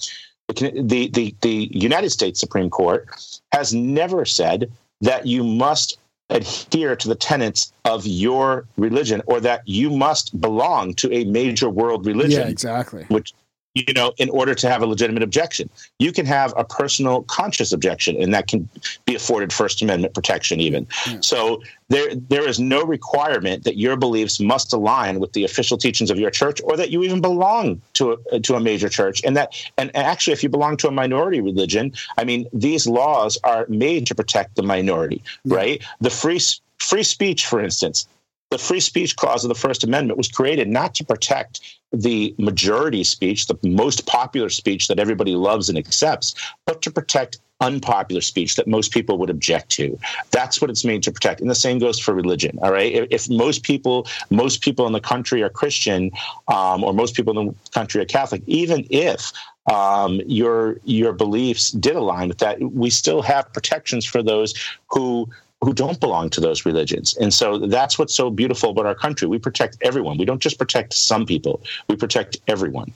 the, the, the United States Supreme Court has never said that you must adhere to the tenets of your religion or that you must belong to a major world religion. Yeah, exactly. Which you know, in order to have a legitimate objection. You can have a personal conscious objection, and that can be afforded First Amendment protection even. Yeah. So there there is no requirement that your beliefs must align with the official teachings of your church or that you even belong to a, to a major church. And that and actually if you belong to a minority religion, I mean, these laws are made to protect the minority, yeah. right? The free free speech, for instance, the free speech clause of the First Amendment was created not to protect the majority speech, the most popular speech that everybody loves and accepts, but to protect unpopular speech that most people would object to. That's what it's made to protect. And the same goes for religion. All right. If, if most people, most people in the country are Christian, um, or most people in the country are Catholic, even if um, your your beliefs did align with that, we still have protections for those who who don't belong to those religions. And so that's what's so beautiful about our country. We protect everyone. We don't just protect some people, we protect everyone.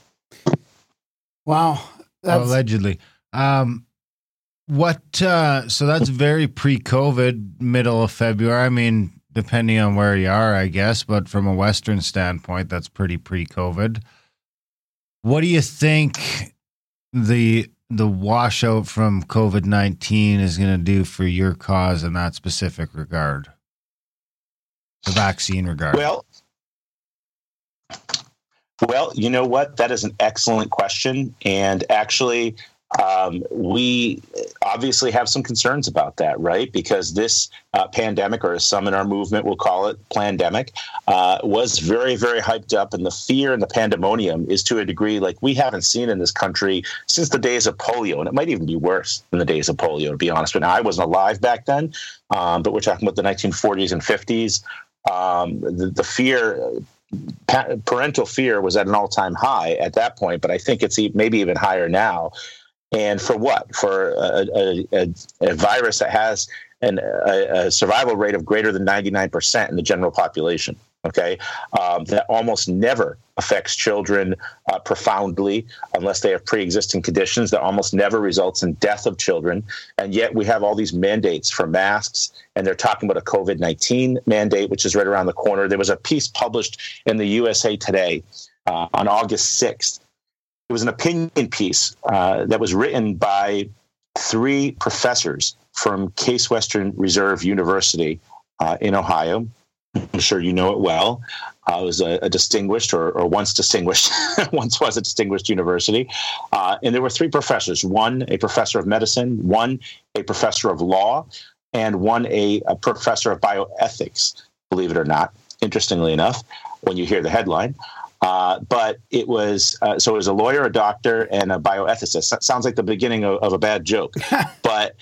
Wow. That's... Allegedly. Um, what, uh, so that's very pre COVID, middle of February. I mean, depending on where you are, I guess, but from a Western standpoint, that's pretty pre COVID. What do you think the the washout from COVID 19 is going to do for your cause in that specific regard? The vaccine regard? Well, well, you know what? That is an excellent question. And actually, um, we obviously have some concerns about that, right? Because this uh, pandemic, or as some in our movement will call it, plandemic, uh, was very, very hyped up. And the fear and the pandemonium is to a degree like we haven't seen in this country since the days of polio. And it might even be worse than the days of polio, to be honest. But I wasn't alive back then, um, but we're talking about the 1940s and 50s. Um, the, the fear parental fear was at an all-time high at that point, but I think it's maybe even higher now. And for what? For a, a, a, a virus that has an, a, survival rate of greater than 99% in the general population. Okay. Um, that almost never affects children uh, profoundly unless they have pre existing conditions, that almost never results in death of children. And yet we have all these mandates for masks, and they're talking about a COVID 19 mandate, which is right around the corner. There was a piece published in the USA Today uh, on August 6th it was an opinion piece uh, that was written by three professors from Case Western Reserve University uh, in Ohio. I'm sure you know it well. Uh, it was a, a distinguished, or, or, once distinguished, [LAUGHS] once was a distinguished university. Uh, and there were three professors one, a professor of medicine, one, a professor of law, and one, a, a professor of bioethics, believe it or not, interestingly enough, when you hear the headline. Uh, but it was uh, so it was a lawyer, a doctor, and a bioethicist. That sounds like the beginning of, of a bad joke, [LAUGHS] but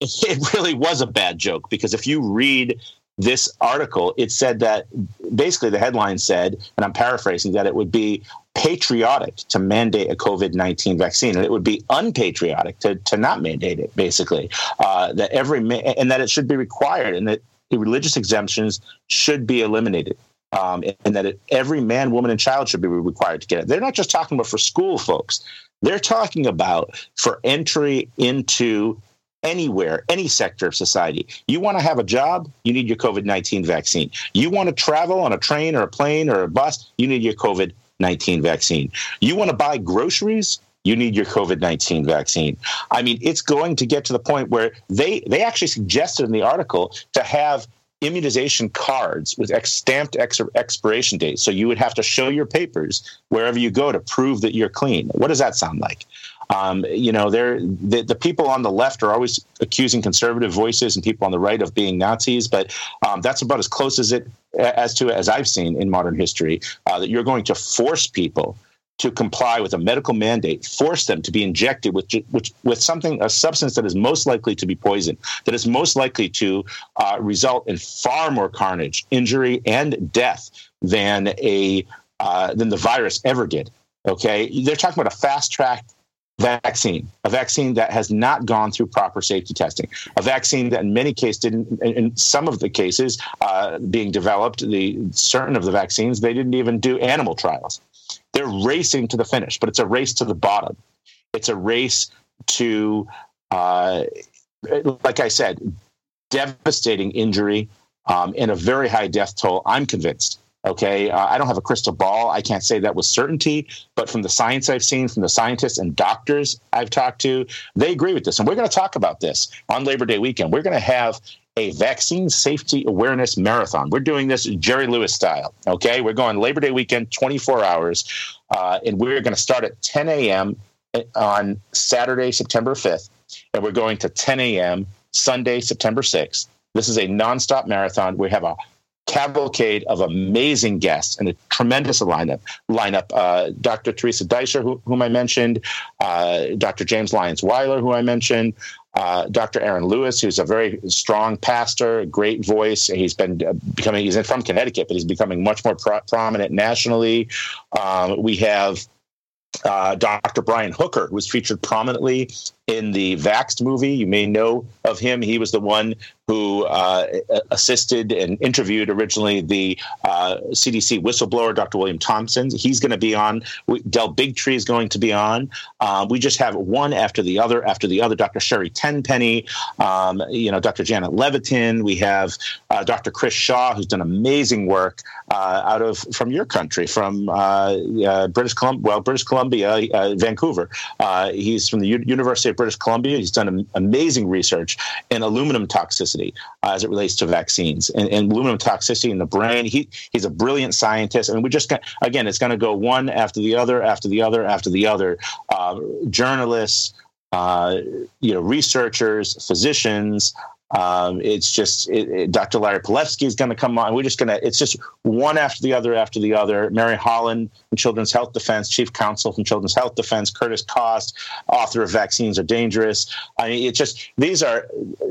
it really was a bad joke because if you read this article, it said that basically the headline said, and I'm paraphrasing, that it would be patriotic to mandate a COVID 19 vaccine, and it would be unpatriotic to, to not mandate it, basically. Uh, that every, and that it should be required, and that religious exemptions should be eliminated um, and that it, every man, woman, and child should be required to get it. They're not just talking about for school folks. They're talking about for entry into anywhere, any sector of society. You want to have a job, you need your COVID 19 vaccine. You want to travel on a train or a plane or a bus, you need your COVID 19 vaccine. You want to buy groceries, you need your COVID 19 vaccine. I mean, it's going to get to the point where they, they actually suggested in the article to have immunization cards with ex- stamped ex- expiration dates. So you would have to show your papers wherever you go to prove that you're clean. What does that sound like? Um, you know, the, the people on the left are always accusing conservative voices and people on the right of being Nazis, but um, that's about as close as it as to as I've seen in modern history. Uh, that you're going to force people to comply with a medical mandate, force them to be injected with with, with something, a substance that is most likely to be poison, that is most likely to uh, result in far more carnage, injury, and death than a uh, than the virus ever did. Okay, they're talking about a fast track vaccine, a vaccine that has not gone through proper safety testing, a vaccine that in many cases didn't, in some of the cases uh, being developed, the certain of the vaccines, they didn't even do animal trials. They're racing to the finish, but it's a race to the bottom. It's a race to, uh, like I said, devastating injury um, and a very high death toll. I'm convinced. Okay, uh, I don't have a crystal ball. I can't say that with certainty, but from the science I've seen, from the scientists and doctors I've talked to, they agree with this. And we're going to talk about this on Labor Day weekend. We're going to have a vaccine safety awareness marathon. We're doing this Jerry Lewis style. Okay, we're going Labor Day weekend, 24 hours, uh, and we're going to start at 10 a.m. on Saturday, September 5th, and we're going to 10 a.m. Sunday, September 6th. This is a nonstop marathon. We have a cavalcade of amazing guests and a tremendous lineup. Lineup: uh, Dr. Teresa Deisher, who, whom I mentioned, uh, Dr. James Lyons Weiler, who I mentioned, uh, Dr. Aaron Lewis, who's a very strong pastor, great voice. He's been uh, becoming, he's from Connecticut, but he's becoming much more pro- prominent nationally. Um, we have uh, Dr. Brian Hooker, who was featured prominently in the Vaxxed movie. You may know of him. He was the one who uh, assisted and interviewed originally the uh, CDC whistleblower, Dr. William Thompson. He's going to be on. Del Bigtree is going to be on. Uh, we just have one after the other after the other. Dr. Sherry Tenpenny, um, you know, Dr. Janet Levatin. We have uh, Dr. Chris Shaw, who's done amazing work uh, out of from your country, from uh, British Columbia, well, British Columbia, Vancouver. he's from the U- University of British Columbia. He's done amazing research in aluminum toxicity uh, as it relates to vaccines and, and, aluminum toxicity in the brain. He he's a brilliant scientist. I mean, we just got, again, it's going to go one after the other, after the other, after the other. Uh, journalists, uh, you know, researchers, physicians, um, it's just it, it, Dr. Larry Palevsky is going to come on. We're just going to. It's just one after the other after the other. Mary Holland from Children's Health Defense, Chief Counsel from Children's Health Defense, Curtis Cost, author of Vaccines Are Dangerous. I mean, it's just these are.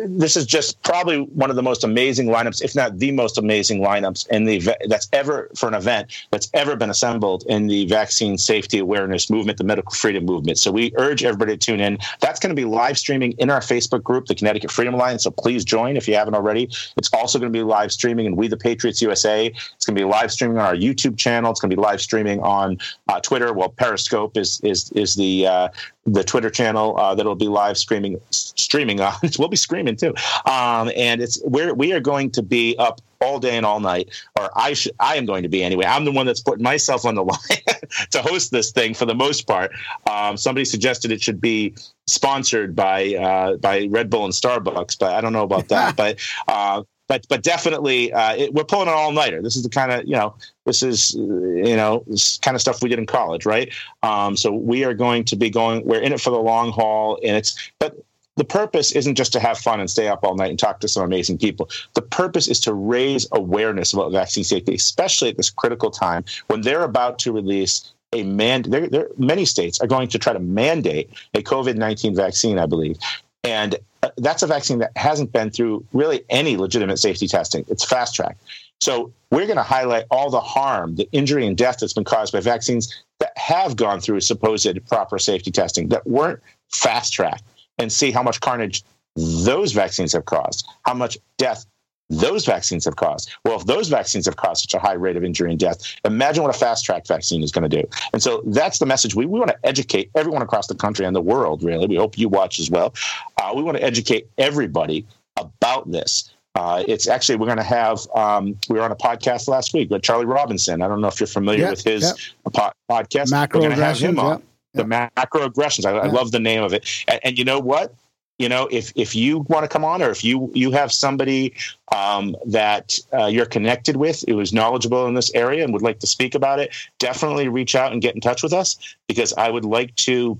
This is just probably one of the most amazing lineups, if not the most amazing lineups in the that's ever for an event that's ever been assembled in the vaccine safety awareness movement, the medical freedom movement. So we urge everybody to tune in. That's going to be live streaming in our Facebook group, the Connecticut Freedom Alliance. So please join if you haven't already. It's also going to be live streaming in We the Patriots USA. It's going to be live streaming on our YouTube channel. It's going to be live streaming on uh, Twitter. Well, Periscope is is is the uh, the Twitter channel uh, that'll be live streaming streaming on. [LAUGHS] we'll be screaming too, um, and it's we're we are going to be up all day and all night, or I should I am going to be anyway. I'm the one that's putting myself on the [LAUGHS] line to host this thing for the most part. Um, somebody suggested it should be sponsored by uh, by Red Bull and Starbucks, but I don't know about that. [LAUGHS] but uh, but but definitely uh, it, we're pulling an all nighter. This is the kind of you know this is you know this kind of stuff we did in college, right? Um, so we are going to be going. We're in it for the long haul, and it's but. The purpose isn't just to have fun and stay up all night and talk to some amazing people. The purpose is to raise awareness about vaccine safety, especially at this critical time when they're about to release a man. There, there, many states are going to try to mandate a COVID nineteen vaccine, I believe, and uh, that's a vaccine that hasn't been through really any legitimate safety testing. It's fast track. So we're going to highlight all the harm, the injury and death that's been caused by vaccines that have gone through supposed proper safety testing that weren't fast track and see how much carnage those vaccines have caused, how much death those vaccines have caused. Well, if those vaccines have caused such a high rate of injury and death, imagine what a fast track vaccine is going to do. And so that's the message. We, we want to educate everyone across the country and the world, really. We hope you watch as well. Uh, we want to educate everybody about this. Uh, it's actually we're going to have um, we were on a podcast last week with Charlie Robinson. I don't know if you're familiar yep, with his yep. po- podcast. Macro we're going to have him on. Yep, the macroaggressions. I, I, love the name of it. And, and you know what? you know if if you want to come on or if you you have somebody um, that uh, you're connected with who is knowledgeable in this area and would like to speak about it definitely reach out and get in touch with us because i would like to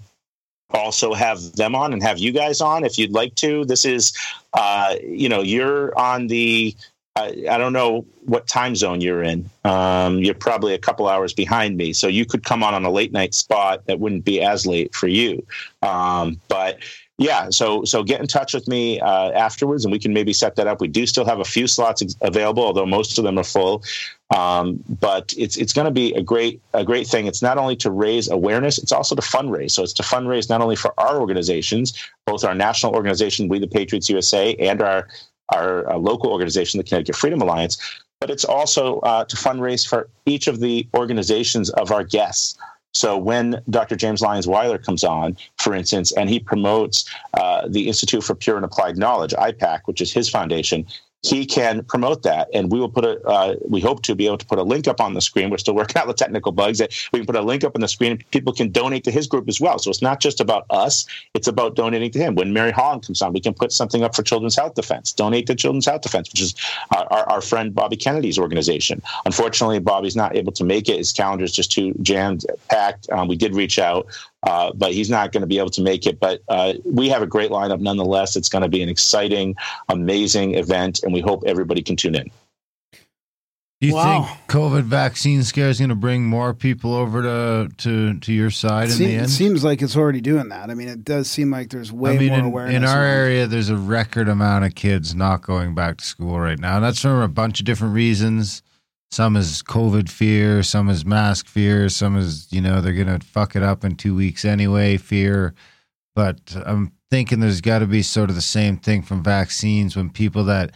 also have them on and have you guys on if you'd like to this is uh, you know you're on the I, I don't know what time zone you're in. Um, you're probably a couple hours behind me, so you could come on on a late night spot that wouldn't be as late for you. Um, but yeah, so so get in touch with me uh, afterwards, and we can maybe set that up. We do still have a few slots available, although most of them are full. Um, but it's it's going to be a great a great thing. It's not only to raise awareness; it's also to fundraise. So it's to fundraise not only for our organizations, both our national organization, We the Patriots USA, and our our uh, local organization, the Connecticut Freedom Alliance, but it's also uh, to fundraise for each of the organizations of our guests. So when Dr. James Lyons Weiler comes on, for instance, and he promotes uh, the Institute for Pure and Applied Knowledge, IPAK, which is his foundation, he can promote that. And we will put a, uh, we hope to be able to put a link up on the screen. We're still working out the technical bugs that we can put a link up on the screen people can donate to his group as well. So it's not just about us, it's about donating to him. When Mary Holland comes on, we can put something up for Children's Health Defense, donate to Children's Health Defense, which is our, our, our friend Bobby Kennedy's organization. Unfortunately, Bobby's not able to make it. His calendar is just too jammed packed. Um, we did reach out. Uh, but he's not going to be able to make it. But uh, we have a great lineup nonetheless. It's going to be an exciting, amazing event, and we hope everybody can tune in. Do you Wow. think COVID vaccine scare is going to bring more people over to to, to your side in Se- the it end? seems like it's already doing that. I mean, it does seem like there's way I mean, more in, awareness. in our area, there's a record amount of kids not going back to school right now. And that's for a bunch of different reasons. Some is COVID fear, some is mask fear, some is, you know, they're going to fuck it up in two weeks anyway fear. But I'm thinking there's got to be sort of the same thing from vaccines when people that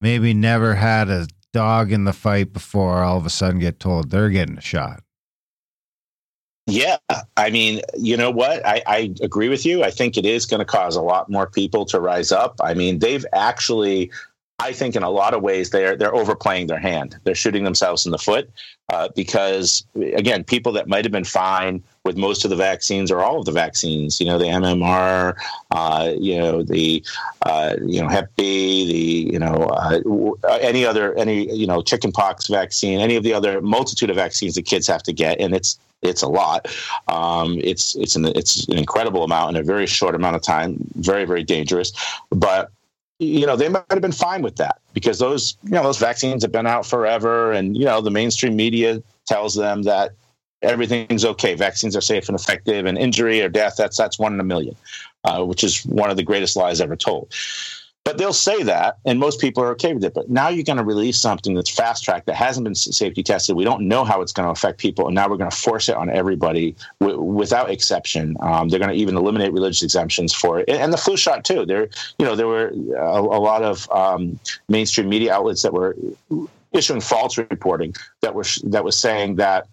maybe never had a dog in the fight before all of a sudden get told they're getting a shot. Yeah, I mean, you know what? I, I agree with you. I think it is going to cause a lot more people to rise up. I mean, they've actually, I think, in a lot of ways, they're they're overplaying their hand. They're shooting themselves in the foot uh, because, again, people that might have been fine with most of the vaccines or all of the vaccines, you know, the MMR, uh, you know, the uh, you know Hep B, the you know uh, any other any you know chickenpox vaccine, any of the other multitude of vaccines that kids have to get, and it's it's a lot. Um, it's it's an it's an incredible amount in a very short amount of time. Very very dangerous, but you know they might have been fine with that because those you know those vaccines have been out forever, and you know the mainstream media tells them that everything's okay. Vaccines are safe and effective, and injury or death that's that's one in a million, uh, which is one of the greatest lies ever told. But they'll say that, and most people are okay with it. But now you're going to release something that's fast tracked that hasn't been safety tested. We don't know how it's going to affect people, and now we're going to force it on everybody w- without exception. Um, they're going to even eliminate religious exemptions for it, and, the flu shot too. There, you know, there were a, a lot of um, mainstream media outlets that were issuing false reporting that were that was saying that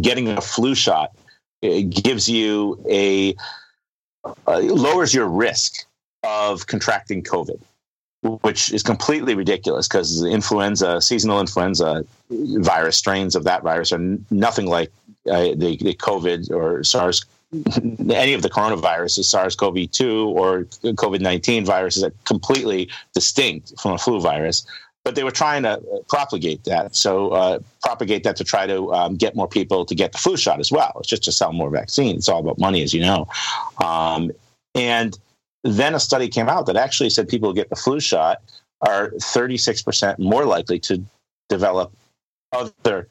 getting a flu shot uh, gives you a uh, lowers your risk of contracting COVID, which is completely ridiculous because the influenza, seasonal influenza virus strains of that virus are nothing like uh, the, the COVID or SARS. [LAUGHS] Any of the coronaviruses, SARS-CoV-2 or COVID-19 viruses, are completely distinct from a flu virus. But they were trying to propagate that, so uh, propagate that to try to um, get more people to get the flu shot as well. It's just to sell more vaccines. It's all about money, as you know. Um, and then a study came out that actually said people who get the flu shot are 36% more likely to develop other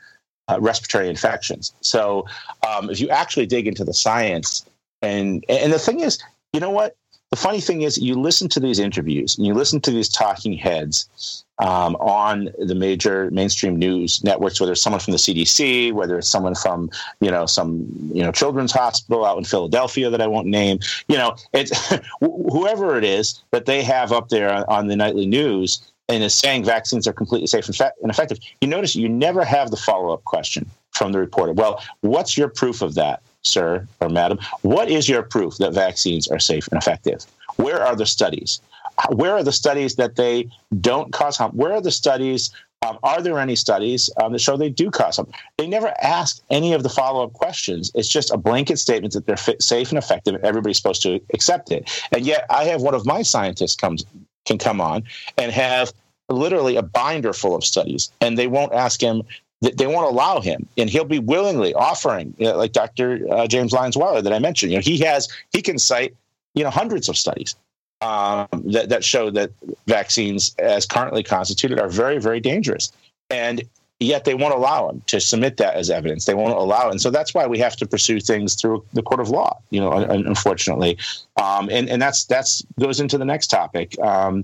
uh, respiratory infections. So um, if you actually dig into the science, and and the thing is, you know what? The funny thing is, you listen to these interviews and you listen to these talking heads um, on the major mainstream news networks, whether it's someone from the CDC, whether it's someone from you know some you know children's hospital out in Philadelphia that I won't name. You know, it's [LAUGHS] whoever it is that they have up there on the nightly news and is saying vaccines are completely safe and, effective. You notice you never have the follow up question from the reporter. Well, what's your proof of that, sir or madam? What is your proof that vaccines are safe and effective? Where are the studies? Where are the studies that they don't cause harm? Where are the studies? Um, are there any studies um, that show they do cause harm? They never ask any of the follow up questions. It's just a blanket statement that they're fit, safe and effective, everybody's supposed to accept it. And yet, I have one of my scientists comes can come on and have literally a binder full of studies, and they won't ask him. They won't allow him, and he'll be willingly offering, you know, like Dr. Uh, James Lyons Weiler that I mentioned. You know, he has he can cite you know hundreds of studies um, that that show that vaccines, as currently constituted, are very very dangerous, and yet they won't allow them to submit that as evidence. They won't allow it, and so that's why we have to pursue things through the court of law. You know, unfortunately, um, and and that's that's goes into the next topic. Um,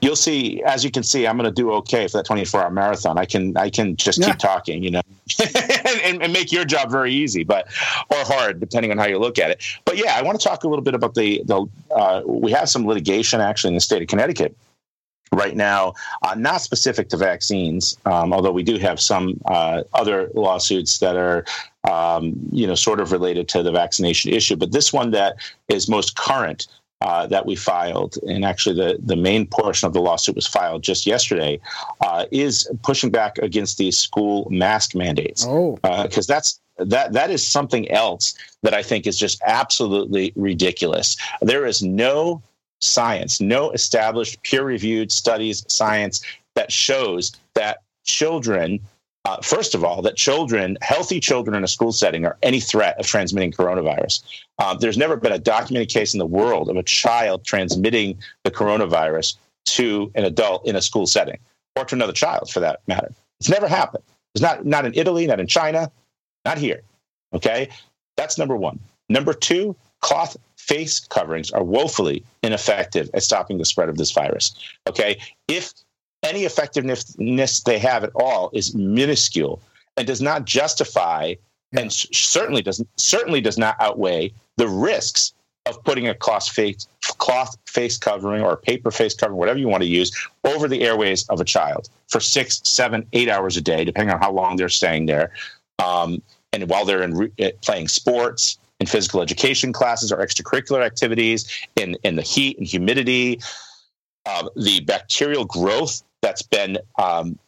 you'll see, as you can see, I'm going to do okay for that 24 hour marathon. I can I can just Yeah. keep talking, you know, [LAUGHS] and, and make your job very easy, but or hard depending on how you look at it. But yeah, I want to talk a little bit about the the uh, we have some litigation actually in the state of Connecticut right now, uh, not specific to vaccines, um, although we do have some uh, other lawsuits that are, um, you know, sort of related to the vaccination issue. But this one that is most current uh, that we filed, and actually the, the main portion of the lawsuit was filed just yesterday, uh, is pushing back against these school mask mandates. Oh, because that's that that is something else that I think is just absolutely ridiculous. There is no science, no established peer-reviewed studies, science that shows that children uh, first of all, that children, healthy children in a school setting, are any threat of transmitting coronavirus. Um, there's never been a documented case in the world of a child transmitting the coronavirus to an adult in a school setting or to another child for that matter. It's never happened. It's not not in Italy, not in China, not here. Okay, that's number one. Number two, cloth face coverings are woefully ineffective at stopping the spread of this virus. Okay, if any effectiveness they have at all is minuscule and does not justify Yeah. and certainly doesn't certainly does not outweigh the risks of putting a cloth face cloth face covering or a paper face covering, whatever you want to use, over the airways of a child for six, seven, eight hours a day, depending on how long they're staying there, um, and while they're in re- uh, playing sports. In physical education classes or extracurricular activities, in, in the heat and humidity, uh, the bacterial growth that's been um,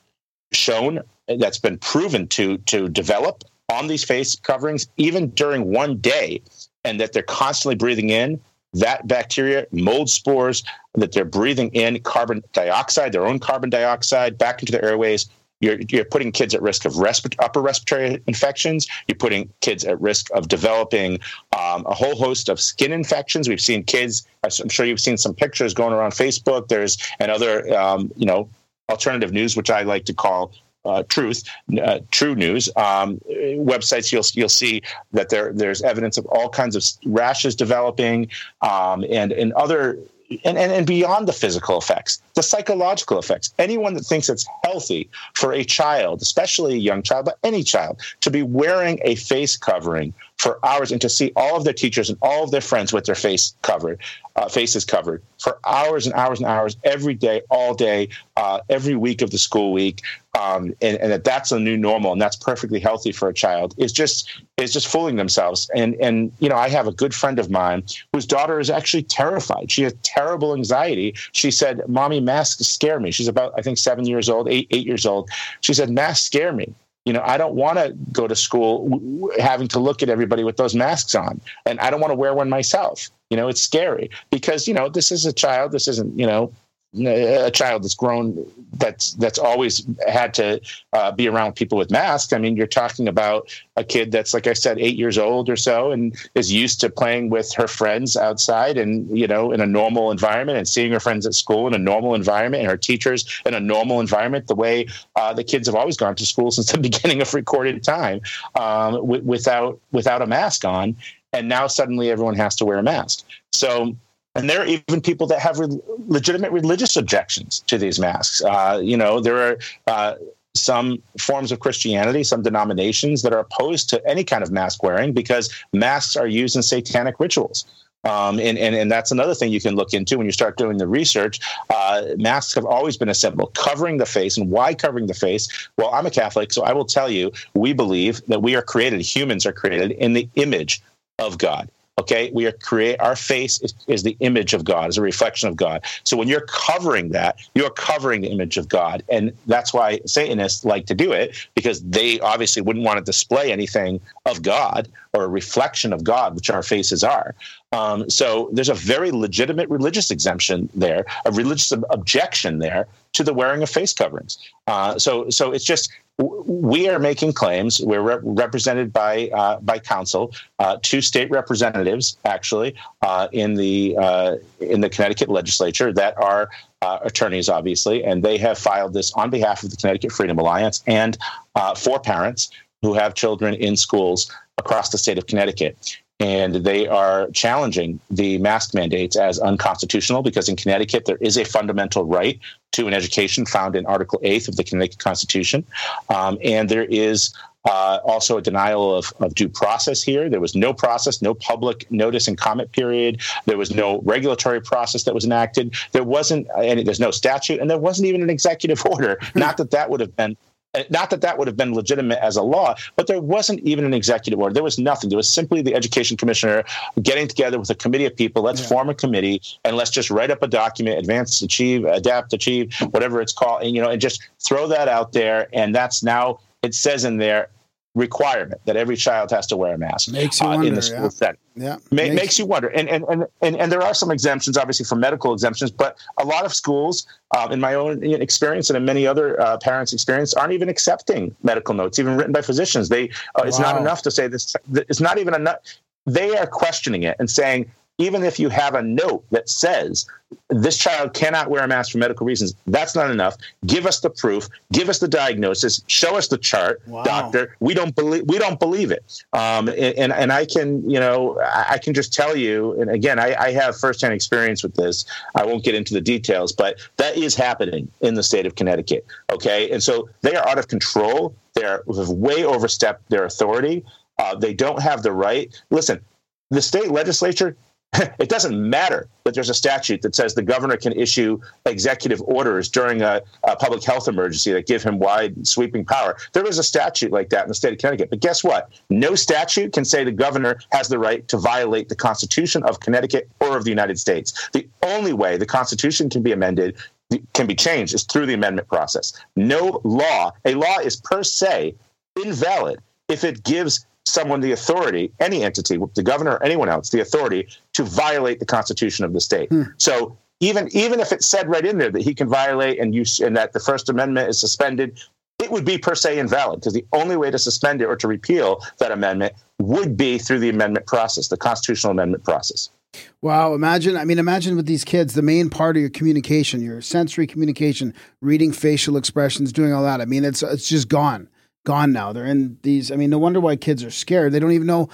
shown, that's been proven to to develop on these face coverings, even during one day, and that they're constantly breathing in that bacteria, mold spores, that they're breathing in carbon dioxide, their own carbon dioxide, back into the airways. You're, you're putting kids at risk of upper respiratory infections. You're putting kids at risk of developing um, a whole host of skin infections. We've seen kids. I'm sure you've seen some pictures going around Facebook. There's and other, um, you know, alternative news, which I like to call uh, truth, uh, true news um, websites. You'll you'll see that there there's evidence of all kinds of rashes developing, um, and and other. And, and, and beyond the physical effects, the psychological effects. Anyone that thinks it's healthy for a child, especially a young child, but any child, to be wearing a face covering for hours and to see all of their teachers and all of their friends with their face covered, uh, faces covered for hours and hours and hours every day, all day, uh, every week of the school week, um, and, and that that's a new normal and that's perfectly healthy for a child is just is just fooling themselves. And and you know, I have a good friend of mine whose daughter is actually terrified. She has terrible anxiety. She said, "Mommy, masks scare me." She's about I think seven years old, eight eight years old. She said, "Masks scare me." You know i don't want to go to school w- having to look at everybody with those masks on and i don't want to wear one myself. You know it's scary because you know this is a child this isn't you know a child that's grown that's that's always had to uh, be around people with masks. I mean you're talking about a kid that's like i said eight years old or so and is used to playing with her friends outside and you know in a normal environment and seeing her friends at school in a normal environment and her teachers in a normal environment the way uh, the kids have always gone to school [LAUGHS] since the beginning of recorded time um, w- without without a mask on. And now suddenly everyone has to wear a mask. So and there are even people that have re- legitimate religious objections to these masks. Uh, you know, there are uh, some forms of Christianity, some denominations that are opposed to any kind of mask wearing because masks are used in satanic rituals. Um, and, and, and that's another thing you can look into when you start doing the research. Uh, masks have always been a symbol, covering the face. And why covering the face? Well, I'm a Catholic, so I will tell you, we believe that we are created, humans are created in the image of God. Okay, we are create our face is, is the image of God, is a reflection of God. So when you're covering that, you're covering the image of God, and that's why Satanists like to do it because they obviously wouldn't want to display anything of God or a reflection of God, which our faces are. Um, so there's a very legitimate religious exemption there, a religious ob- objection there to the wearing of face coverings. Uh, so so it's just we are making claims. We're rep- represented by uh, by counsel, uh, two state representatives actually uh, in the uh, in the Connecticut legislature that are uh, attorneys, obviously, and they have filed this on behalf of the Connecticut Freedom Alliance and uh, for parents who have children in schools across the state of Connecticut. And they are challenging the mask mandates as unconstitutional because in Connecticut there is a fundamental right to an education found in Article 8th of the Connecticut Constitution. Um, and there is Uh, also, a denial of, of due process here. There was no process, no public notice and comment period. There was no regulatory process that was enacted. There wasn't any. There's no statute, and there wasn't even an executive [LAUGHS] order. Not that that would have been Uh, not that that would have been legitimate as a law, but there wasn't even an executive order. There was nothing. There was simply the education commissioner getting together with a committee of people. Let's yeah. form a committee and let's just write up a document, advance, achieve, adapt, achieve, whatever it's called, and you know, and just throw that out there. And that's now it says in there requirement that every child has to wear a mask makes you uh, wonder, in the school yeah. setting. Yeah, Ma- makes, makes, you wonder. And, and and and and there are some exemptions, obviously, for medical exemptions, but a lot of schools, uh, in my own experience and in many other uh, parents' experience, aren't even accepting medical notes, even written by physicians. They uh, wow. it's not enough to say this. It's not even enough. They are questioning it and saying even if you have a note that says this child cannot wear a mask for medical reasons, that's not enough. Give us the proof. Give us the diagnosis. Show us the chart, wow. doctor. We don't believe. We don't believe it. Um, and and I can you know I can just tell you. And again, I, I have firsthand experience with this. I won't get into the details, but that is happening in the state of Connecticut. Okay, and so they are out of control. They are have way overstepped their authority. Uh, they don't have the right. Listen, the state legislature [LAUGHS] it doesn't matter that there's a statute that says the governor can issue executive orders during a, a, public health emergency that give him wide sweeping power. There is a statute like that in the state of Connecticut. But guess what? No statute can say the governor has the right to violate the Constitution of Connecticut or of the United States. The only way the Constitution can be amended can be changed is through the amendment process. No law, a law is per se invalid if it gives someone the authority, any entity, the governor or anyone else, the authority to violate the Constitution of the state. Hmm. So even even if it said right in there that he can violate and use and that the First Amendment is suspended, it would be per se invalid because the only way to suspend it or to repeal that amendment would be through the amendment process, the constitutional amendment process. Wow, imagine I mean imagine with these kids the main part of your communication, your sensory communication, reading facial expressions, doing all that. I mean it's it's just gone gone now. They're in these. I mean, no wonder why kids are scared. They don't even know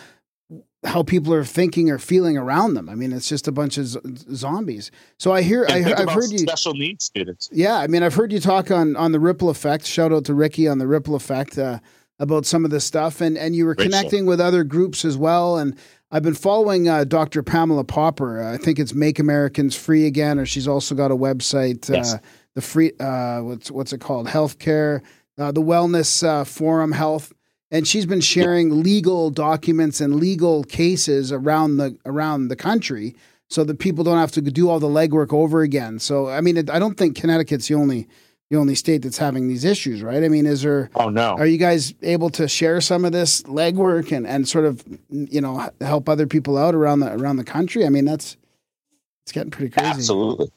how people are thinking or feeling around them. I mean, it's just a bunch of z- zombies. So I hear, I, have heard you special needs students. Yeah, I mean, I've heard you talk on on the ripple effect. Shout out to Ricky on the ripple effect uh, about some of this stuff, and and you were Great connecting show. with other groups as well. And I've been following uh, Dr. Pamela Popper. I think it's Make Americans Free Again, or she's also got a website. Yes. Uh, the free, uh, what's what's it called? Healthcare uh, the Wellness uh, Forum Health, and she's been sharing legal documents and legal cases around the around the country, so that people don't have to do all the legwork over again. So, I mean, it, I don't think Connecticut's the only the only state that's having these issues, right? I mean, is there? Oh no. Are you guys able to share some of this legwork and and sort of you know help other people out around the around the country? I mean, that's it's getting pretty crazy. Absolutely.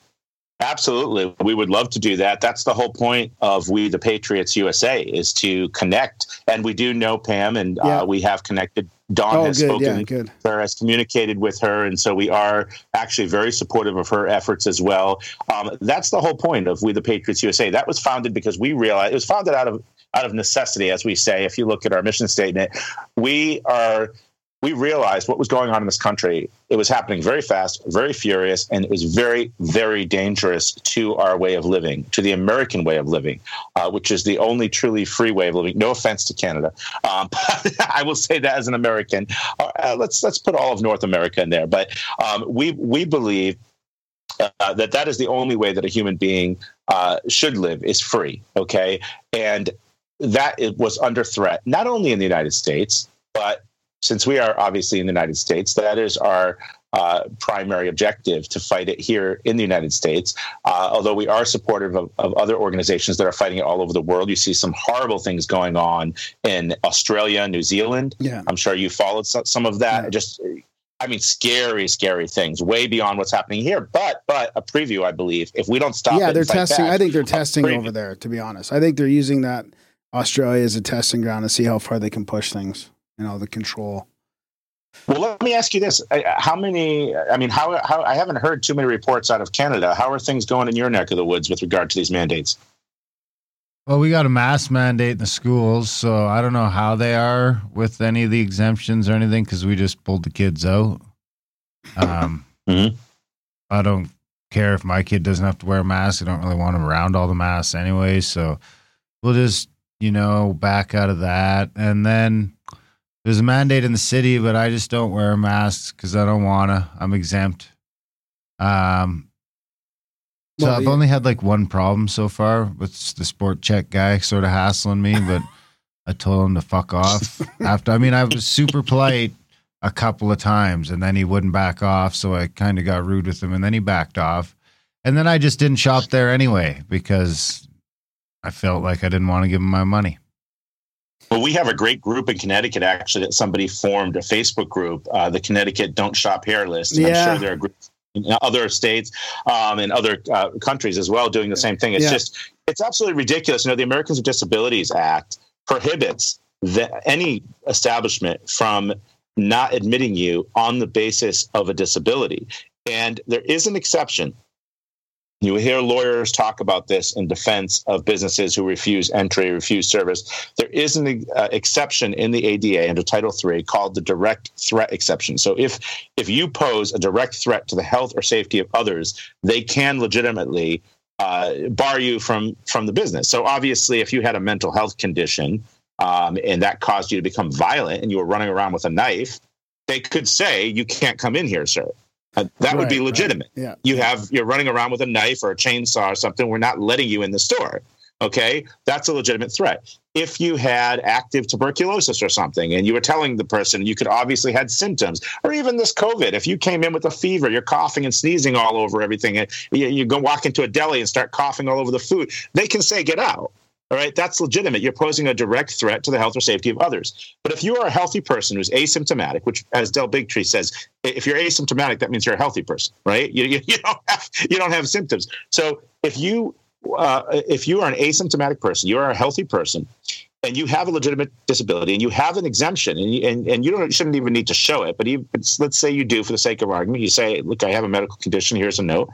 Absolutely. We would love to do that. That's the whole point of We the Patriots USA is to connect. And we do know Pam and uh, yeah. uh, we have connected. Dawn oh, has good, spoken yeah, good. her, has communicated with her. And so we are actually very supportive of her efforts as well. Um, that's the whole point of We the Patriots USA. That was founded because we realized it was founded out of out of necessity, as we say. If you look at our mission statement, we are we realized what was going on in this country. It was happening very fast, very furious, and it was very, very dangerous to our way of living, to the American way of living, uh, which is the only truly free way of living. No offense to Canada, um, [LAUGHS] I will say that as an American. Uh, let's let's put all of North America in there, but um, we we believe uh, that that is the only way that a human being uh, should live is free. Okay, and that it was under threat not only in the United States but since we are obviously in the United States, that is our uh, primary objective to fight it here in the United States. Uh, although we are supportive of, of, other organizations that are fighting it all over the world, you see some horrible things going on in Australia, New Zealand. Yeah. I'm sure you followed some of that. Yeah. Just, I mean, scary, scary things, way beyond what's happening here. But, but a preview, I believe, if we don't stop. Yeah, they're testing. Back, I think they're testing over there. To be honest, I think they're using that Australia as a testing ground to see how far they can push things you know the control. Well, let me ask you this: How many? I mean, how, how? I haven't heard too many reports out of Canada. How are things going in your neck of the woods with regard to these mandates? Well, we got a mask mandate in the schools, so I don't know how they are with any of the exemptions or anything because we just pulled the kids out. Um, mm-hmm. I don't care if my kid doesn't have to wear a mask. I don't really want him around all the masks anyway, so we'll just you know, back out of that. And then there's a mandate in the city, but I just don't wear masks because I don't want to. I'm exempt. Um, so Well, I've you- only had like one problem so far with the Sport Chek guy sort of hassling me, but [LAUGHS] I told him to fuck off. After I mean, I was super polite a couple of times, and then he wouldn't back off, so I kind of got rude with him, and then he backed off, and then I just didn't shop there anyway because I felt like I didn't want to give him my money. Well, we have a great group in Connecticut actually that somebody formed a Facebook group, uh, the Connecticut Don't Shop Here list. And Yeah. I'm sure there are groups in other states um, and other uh, countries as well doing the same thing. It's Yeah. just, it's absolutely ridiculous. You know, the Americans with Disabilities Act prohibits the, any establishment from not admitting you on the basis of a disability. And there is an exception you hear lawyers talk about this in defense of businesses who refuse entry, refuse service. There is an uh, exception in the ADA under Title III called the direct threat exception. So if if you pose a direct threat to the health or safety of others, they can legitimately uh, bar you from from the business. So obviously, if you had a mental health condition um, and that caused you to become violent and you were running around with a knife, they could say you can't come in here, sir. Uh, that would be Right, right. legitimate. Yeah. you have you're running around with a knife or a chainsaw or something. We're not letting you in the store okay? That's a legitimate threat. If you had active tuberculosis or something and you were telling the person you could obviously had symptoms or even this covid if you came in with a fever you're coughing and sneezing all over everything and you, you go walk into a deli and start coughing all over the food they can say get out all right? That's legitimate. You're posing a direct threat to the health or safety of others. But if you are a healthy person who's asymptomatic which as del bigtree says if you're asymptomatic that means you're a healthy person right? You, you, [LAUGHS] you don't have you don't have symptoms. So if you uh, if you are an asymptomatic person you are a healthy person and you have a legitimate disability and you have an exemption and you, and, and you don't shouldn't even need to show it but even, let's say you do for the sake of argument you say look i have a medical condition. Here's a note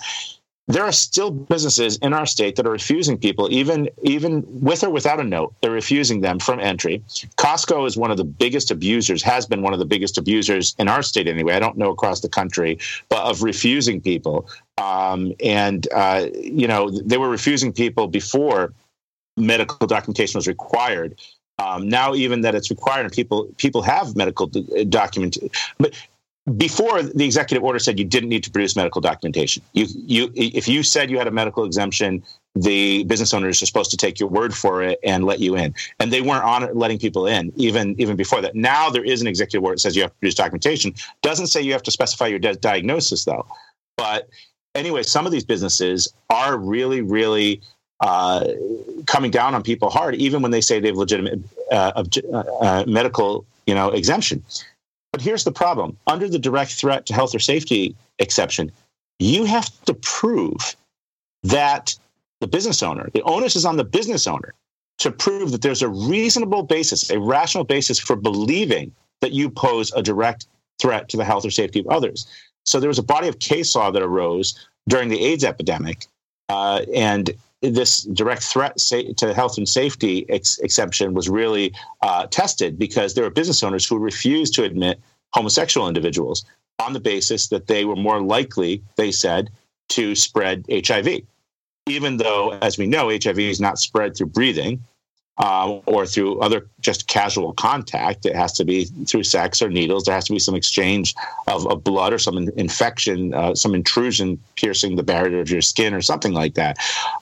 there are still businesses in our state that are refusing people even even with or without a note they're refusing them from entry. Costco is one of the biggest abusers has been one of the biggest abusers in our state anyway. I don't know across the country but of refusing people. Um, and uh, you know they were refusing people before medical documentation was required. Um, now even that it's required and people people have medical d- document but before the executive order said you didn't need to produce medical documentation. You, you, if you said you had a medical exemption, the business owners are supposed to take your word for it and let you in. And they weren't on letting people in even even before that. Now there is an executive order that says you have to produce documentation. Doesn't say you have to specify your di- diagnosis though. But anyway, some of these businesses are really, really uh, coming down on people hard, even when they say they have legitimate uh, obje- uh, medical, you know, exemption. But here's the problem: under the direct threat to health or safety exception, you have to prove that the business owner, the onus is on the business owner to prove that there's a reasonable basis, a rational basis for believing that you pose a direct threat to the health or safety of others. So there was a body of case law that arose during the AIDS epidemic, uh, and this direct threat to health and safety ex- exception was really uh, tested because there were business owners who refused to admit homosexual individuals on the basis that they were more likely, they said, to spread HIV. Even though, as we know, HIV is not spread through breathing uh, or through other just casual contact. It has to be through sex or needles. There has to be some exchange of, of blood or some in- infection, uh, some intrusion piercing the barrier of your skin or something like that.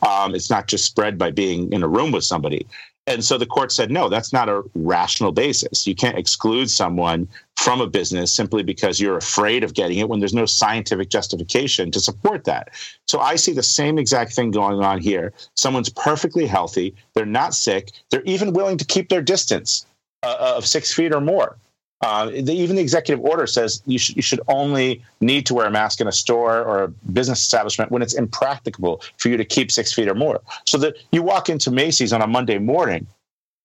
Um, it's not just spread by being in a room with somebody. And so the court said, no, that's not a rational basis. You can't exclude someone from a business simply because you're afraid of getting it when there's no scientific justification to support that. So I see the same exact thing going on here. Someone's perfectly healthy, they're not sick, they're even willing to keep their distance uh, of six feet or more. Uh, the, even the executive order says you should, you should only need to wear a mask in a store or a business establishment when it's impracticable for you to keep six feet or more. So that you walk into Macy's on a Monday morning,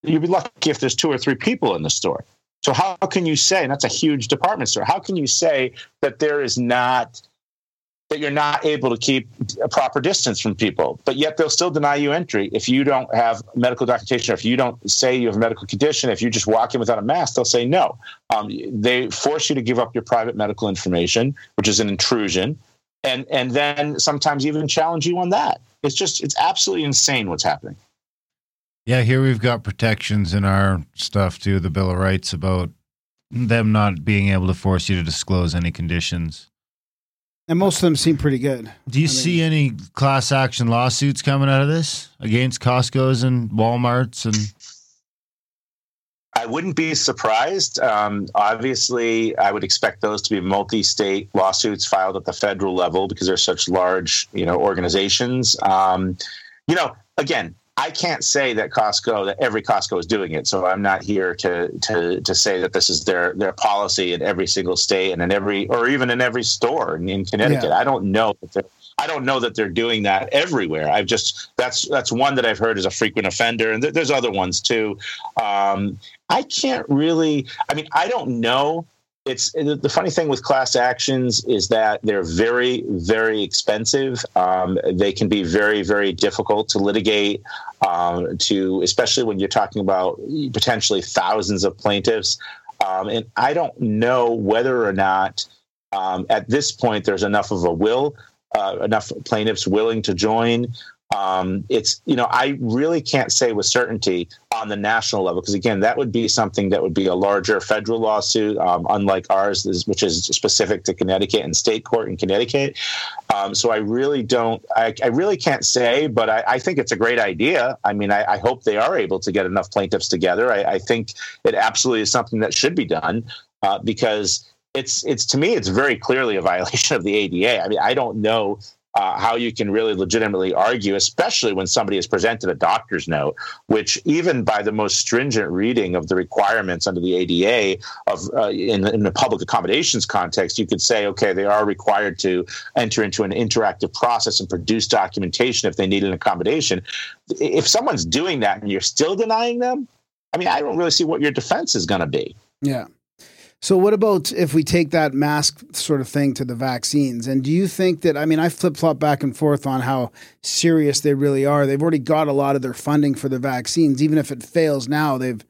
you'd be lucky if there's two or three people in the store. So how can you say, and that's a huge department store, how can you say that there is not that you're not able to keep a proper distance from people, but yet they'll still deny you entry if you don't have medical documentation, or if you don't say you have a medical condition, if you just walk in without a mask, they'll say no. Um, they force you to give up your private medical information, which is an intrusion, and and then sometimes even challenge you on that. It's just it's absolutely insane what's happening. Yeah, here we've got protections in our stuff too, the Bill of Rights about them not being able to force you to disclose any conditions. And most of them seem pretty good. Do you I mean- see any class action lawsuits coming out of this against Costco's and Walmart's and I wouldn't be surprised. Um, obviously, I would expect those to be multi-state lawsuits filed at the federal level because they're such large, you know, organizations. Um, you know, again, I can't say that Costco that every Costco is doing it. So I'm not here to to to say that this is their their policy in every single state and in every or even in every store in, in Connecticut. Yeah. I don't know that they're I don't know that they're doing that everywhere. I've just that's that's one that I've heard is a frequent offender, and th- there's other ones too. Um, I can't really. I mean, I don't know. It's the funny thing with class actions is that they're very, very expensive. Um, they can be very, very difficult to litigate. Um, to especially when you're talking about potentially thousands of plaintiffs, um, and I don't know whether or not um, at this point there's enough of a will, uh, enough plaintiffs willing to join. Um, it's you know I really can't say with certainty on the national level because again that would be something that would be a larger federal lawsuit, um, unlike ours, which is specific to Connecticut and state court in Connecticut. Um, so I really don't, I, I really can't say, but I, I think it's a great idea. I mean, I, I hope they are able to get enough plaintiffs together. I, think it absolutely is something that should be done uh, because it's it's to me it's very clearly a [LAUGHS] violation of the ADA. I mean, I don't know uh, how you can really legitimately argue, especially when somebody has presented a doctor's note, which even by the most stringent reading of the requirements under the ADA of uh, in, in the public accommodations context, you could say, okay, they are required to enter into an interactive process and produce documentation if they need an accommodation. If someone's doing that and you're still denying them, I mean, I don't really see what your defense is going to be. Yeah. So what about if we take that mask sort of thing to the vaccines? And do you think that I mean I flip flop back and forth on how serious they really are. They've already got a lot of their funding for the vaccines. Even if it fails now, they've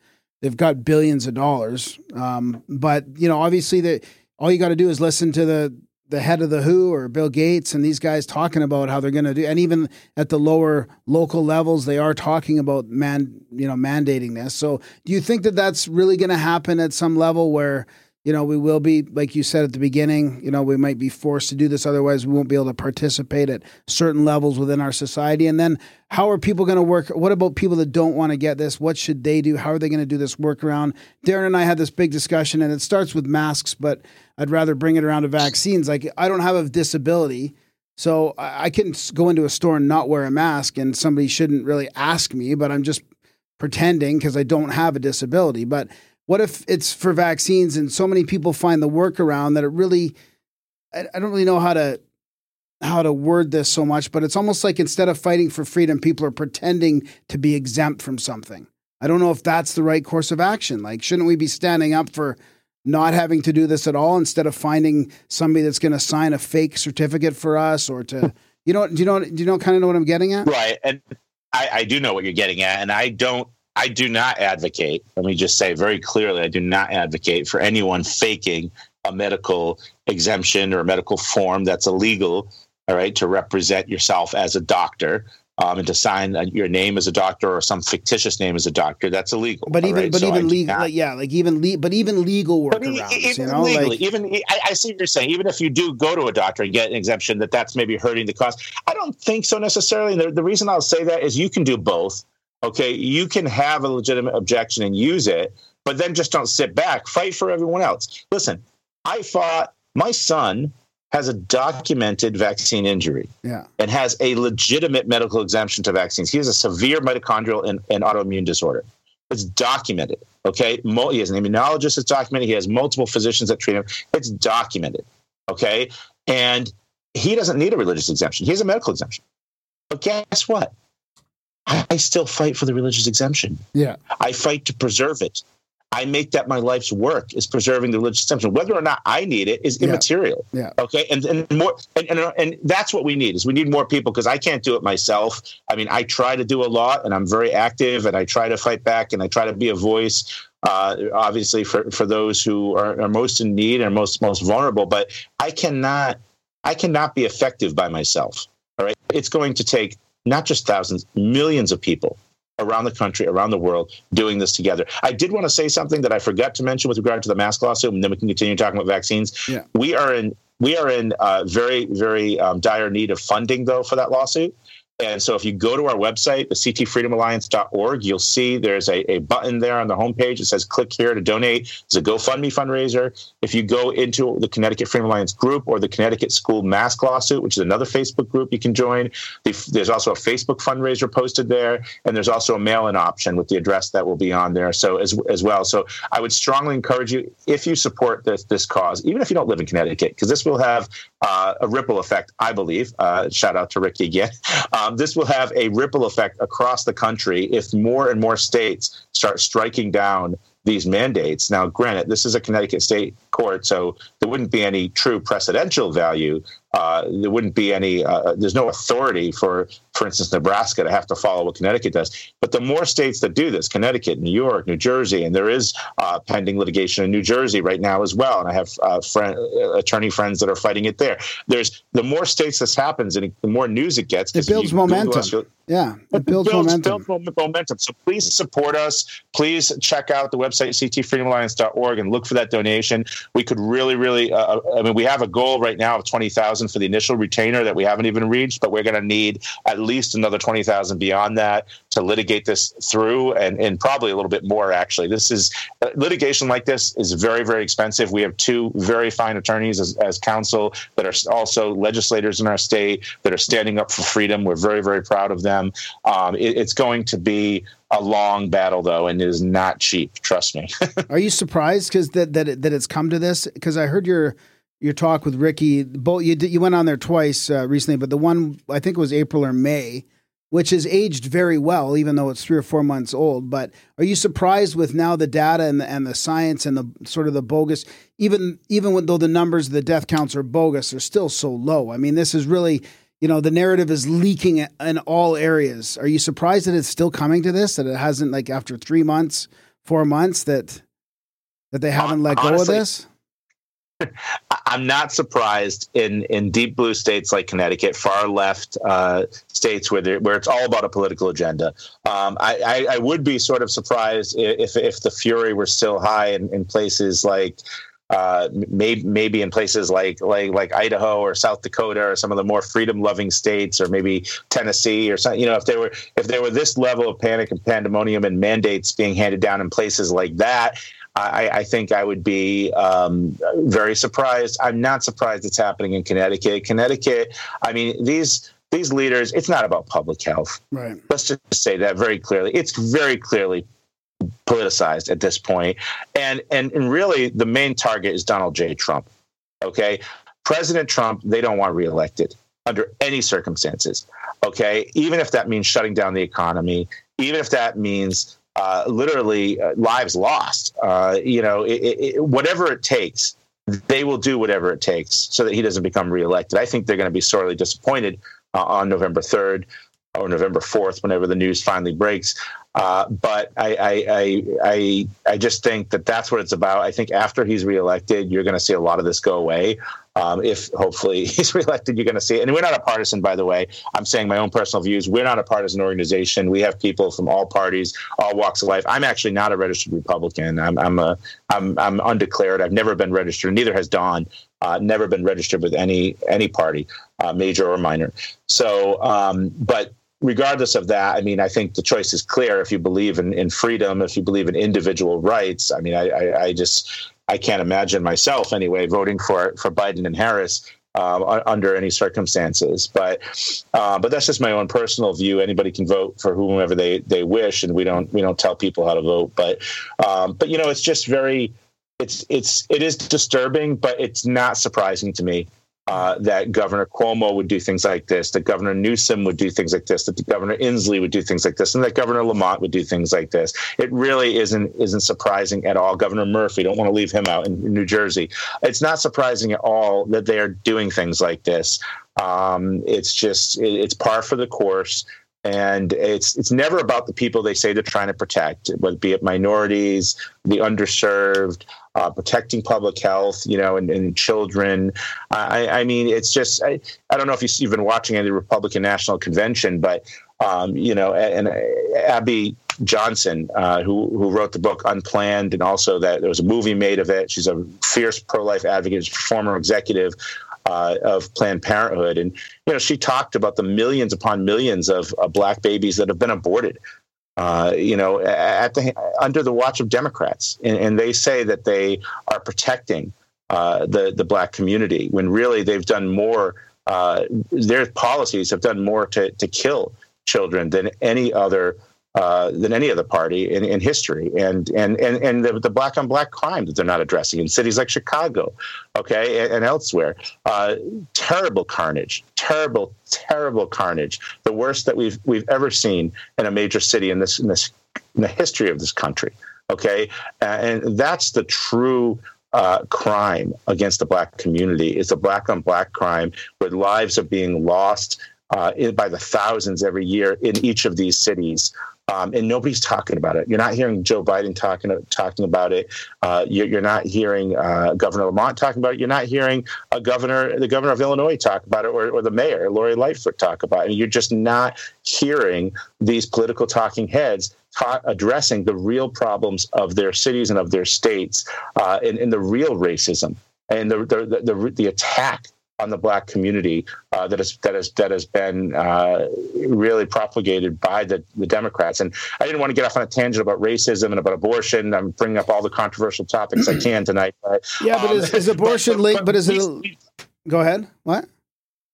they've got billions of dollars. Um, but you know, obviously, that all you got to do is listen to the the head of the WHO or Bill Gates and these guys talking about how they're going to do. And even at the lower local levels, they are talking about man, you know, mandating this. So, do you think that that's really going to happen at some level where? You know, we will be, like you said at the beginning, you know, we might be forced to do this. Otherwise, we won't be able to participate at certain levels within our society. And then, how are people going to work? What about people that don't want to get this? What should they do? How are they going to do this workaround? Darren and I had this big discussion, and it starts with masks, but I'd rather bring it around to vaccines. Like, I don't have a disability. So I can go into a store and not wear a mask, and somebody shouldn't really ask me, but I'm just pretending because I don't have a disability. But what if it's for vaccines and so many people find the workaround that it really I, don't really know how to how to word this so much, but it's almost like instead of fighting for freedom, people are pretending to be exempt from something. I don't know if that's the right course of action. Like, shouldn't we be standing up for not having to do this at all instead of finding somebody that's going to sign a fake certificate for us or to, [LAUGHS] you know, do you know, do you know, kind of know what I'm getting at? Right. And I, I do know what you're getting at. And I don't, I do not advocate, let me just say very clearly, I do not advocate for anyone faking a medical exemption or a medical form that's illegal, all right, to represent yourself as a doctor. Um, and to sign uh, your name as a doctor or some fictitious name as a doctor, that's illegal. But even, right? but So even legal, like, yeah, like even, le- but even legal workarounds, even you know, legally, like, even I, I see what you're saying. Even if you do go to a doctor and get an exemption, that that's maybe hurting the cause. I don't think so necessarily. And the, the reason I'll say that is you can do both. Okay, you can have a legitimate objection and use it, but then just don't sit back. Fight for everyone else. Listen, I fought. My son has a documented vaccine injury yeah, and has a legitimate medical exemption to vaccines. He has a severe mitochondrial and, and autoimmune disorder. It's documented. Okay. He has an immunologist that's documented. He has multiple physicians that treat him. It's documented. Okay. And he doesn't need a religious exemption. He has a medical exemption. But guess what? I still fight for the religious exemption. yeah, I fight to preserve it. I make that my life's work is preserving the religious exemption. Whether or not I need it is Yeah. immaterial. Yeah. Okay. And and more and, and, and that's what we need is we need more people because I can't do it myself. I mean, I try to do a lot and I'm very active and I try to fight back and I try to be a voice. Uh, obviously for, for those who are, are most in need and most most vulnerable, but I cannot I cannot be effective by myself. All right. It's going to take not just thousands, millions of people around the country, around the world, doing this together. I did want to say something that I forgot to mention with regard to the mask lawsuit, and then we can continue talking about vaccines. Yeah. We are in we are in uh, very very um, dire need of funding though for that lawsuit. And so if you go to our website, the ctfreedomalliance.org, you'll see there's a, a button there on the homepage. It says click here to donate. It's a GoFundMe fundraiser. If you go into the Connecticut Freedom Alliance group or the Connecticut School Mask Lawsuit, which is another Facebook group you can join, there's also a Facebook fundraiser posted there. And there's also a mail-in option with the address that will be on there. So as, as well. So I would strongly encourage you, if you support this, this cause, even if you don't live in Connecticut, because this will have uh, a ripple effect, I believe. Uh, shout out to Ricky again. [LAUGHS] Um, this will have a ripple effect across the country if more and more states start striking down these mandates. Now, granted, this is a Connecticut state court, so there wouldn't be any true precedential value. Uh, there wouldn't be any. Uh, there's no authority for, for instance, Nebraska to have to follow what Connecticut does. But the more states that do this, Connecticut, New York, New Jersey, and there is uh, pending litigation in New Jersey right now as well. And I have uh, friend, uh, attorney friends that are fighting it there. There's the more states this happens, and the more news it gets. It builds momentum. Us, yeah, it builds, builds, momentum. builds momentum. So please support us. Please check out the website ctfreedomalliance.org and look for that donation. We could really, really. Uh, I mean, we have a goal right now of twenty thousand for the initial retainer that we haven't even reached, but we're going to need at least another 20,000 beyond that to litigate this through and, and probably a little bit more actually. This is uh, litigation like this is very, very expensive. We have two very fine attorneys as, as counsel that are also legislators in our state that are standing up for freedom. We're very, very proud of them. Um, it, it's going to be a long battle though and it is not cheap trust me [LAUGHS] are you surprised because that, that, it, that it's come to this because i heard your your talk with Ricky. Both you you went on there twice uh, recently, but the one I think it was April or May, which has aged very well, even though it's three or four months old. But are you surprised with now the data and the, and the science and the sort of the bogus, even even though the numbers, the death counts are bogus, are still so low. I mean, this is really. You know the narrative is leaking in all areas. Are you surprised that it's still coming to this? That it hasn't like after three months, four months that that they haven't let go of this? [LAUGHS] I'm not surprised in, in deep blue states like Connecticut, far left uh, states where where it's all about a political agenda. Um, I, I, I, would be sort of surprised if if the fury were still high in, in places like uh, maybe maybe in places like like like Idaho or South Dakota or some of the more freedom loving states or maybe Tennessee or something. You know, if there were if there were this level of panic and pandemonium and mandates being handed down in places like that, I, I, think I would be um, very surprised. I'm not surprised it's happening in Connecticut. Connecticut, I mean, these these leaders, it's not about public health. Right. Let's just say that very clearly. It's very clearly politicized at this point. And and and really the main target is Donald J. Trump. Okay. President Trump, they don't want reelected under any circumstances. Okay. Even if that means shutting down the economy, even if that means uh, literally uh, lives lost. Uh, you know, it, it, whatever it takes, they will do whatever it takes so that he doesn't become reelected. I think they're going to be sorely disappointed uh, on November 3rd or November 4th, whenever the news finally breaks. Uh, but I, I, I, I, just think that that's what it's about. I think after he's reelected, you're going to see a lot of this go away. Um, if hopefully [LAUGHS] he's reelected, you're going to see it. And we're not a partisan, by the way. I'm saying my own personal views. We're not a partisan organization. We have people from all parties, all walks of life. I'm actually not a registered Republican. I'm, I'm a, I'm, I'm undeclared. I've never been registered. Neither has Dawn. Uh, never been registered with any any party, uh, major or minor. So, um, but regardless of that, I mean, I think the choice is clear. If you believe in, in freedom, if you believe in individual rights, I mean, I, I, I just I can't imagine myself anyway voting for for Biden and Harris uh, under any circumstances. But uh, but that's just my own personal view. Anybody can vote for whomever they they wish, and we don't we don't tell people how to vote. But um, but you know, it's just very it's it's it is disturbing, but it's not surprising to me uh, that Governor Cuomo would do things like this, that Governor Newsom would do things like this, that Governor Inslee would do things like this, and that Governor Lamont would do things like this. It really isn't isn't surprising at all. Governor Murphy, don't want to leave him out in, New Jersey. It's not surprising at all that they are doing things like this. Um, it's just it, it's par for the course. And it's it's never about the people they say they're trying to protect, whether be it minorities, the underserved, uh, protecting public health, you know, and, and children. I, I, mean, it's just I, I don't know if you've been watching any Republican National Convention, but um, you know, and, and Abby Johnson, uh, who who wrote the book Unplanned, and also that there was a movie made of it. She's a fierce pro life advocate, former executive uh, of Planned Parenthood, and you know she talked about the millions upon millions of uh, black babies that have been aborted. Uh, you know, at the under the watch of Democrats, and, and they say that they are protecting uh, the the black community when really they've done more. Uh, their policies have done more to to kill children than any other uh, than any other party in, in history, and and and and the, the, black on black crime that they're not addressing in cities like Chicago, okay, and, and elsewhere. Uh, terrible carnage, terrible, terrible carnage. The worst that we've we've ever seen in a major city in this in this in the history of this country. Okay, and that's the true uh, crime against the black community. It's a black on black crime where lives are being lost uh, by the thousands every year in each of these cities. Um, and nobody's talking about it. You're not hearing Joe Biden talking talking about it. Uh, you're, you're, not hearing uh, Governor Lamont talking about it. You're not hearing a governor, the governor of Illinois, talk about it, or, or the mayor, Lori Lightfoot, talk about it. And you're just not hearing these political talking heads addressing the real problems of their cities and of their states, uh, and, and the real racism and the the, the, the attack on the black community uh, that has that has that has been uh, really propagated by the, the Democrats. And I didn't want to get off on a tangent about racism and about abortion. I'm bringing up all the controversial topics I can tonight. But, yeah, but um, is, is, abortion late? But, but, but, is it? Go ahead. What?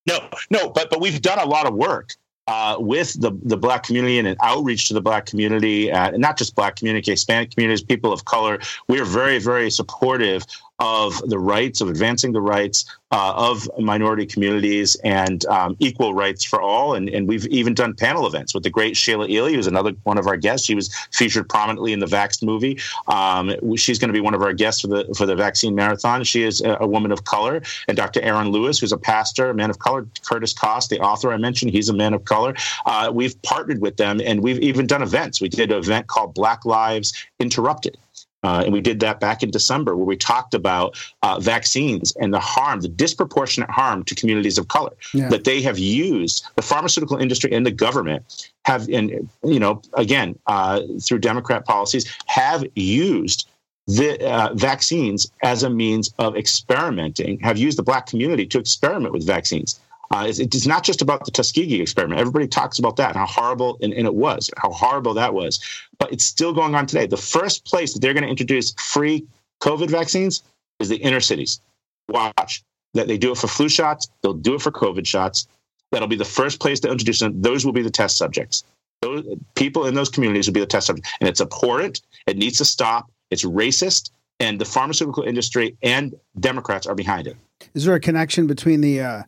No, no, but but we've done a lot of work uh, with the, the black community and an outreach to the black community, uh, not just black community, Hispanic communities, people of color. We are very, very supportive of the rights, of advancing the rights uh, of minority communities and um, equal rights for all. And, and we've even done panel events with the great Sheila Ealey, who's another one of our guests. She was featured prominently in the Vaxxed movie. Um, she's going to be one of our guests for the for the vaccine marathon. She is a, a, woman of color. And Dr. Aaron Lewis, who's a pastor, a man of color. Curtis Cost, the author I mentioned, he's a man of color. Uh, we've partnered with them, and we've even done events. We did an event called Black Lives Interrupted uh, and we did that back in December, where we talked about uh, vaccines and the harm, the disproportionate harm to communities of color yeah. that they have used. The pharmaceutical industry and the government have, and you know, again uh, through Democrat policies, have used the uh, vaccines as a means of experimenting. Have used the black community to experiment with vaccines. Uh, it's, not just about the Tuskegee experiment. Everybody talks about that how horrible, and, and, it was, how horrible that was. But it's still going on today. The first place that they're going to introduce free COVID vaccines is the inner cities. Watch that they do it for flu shots, they'll do it for COVID shots. That'll be the first place to introduce them. Those will be the test subjects. Those people in those communities will be the test subjects. And it's abhorrent. It needs to stop. It's racist. And the pharmaceutical industry and Democrats are behind it. Is there a connection between the uh,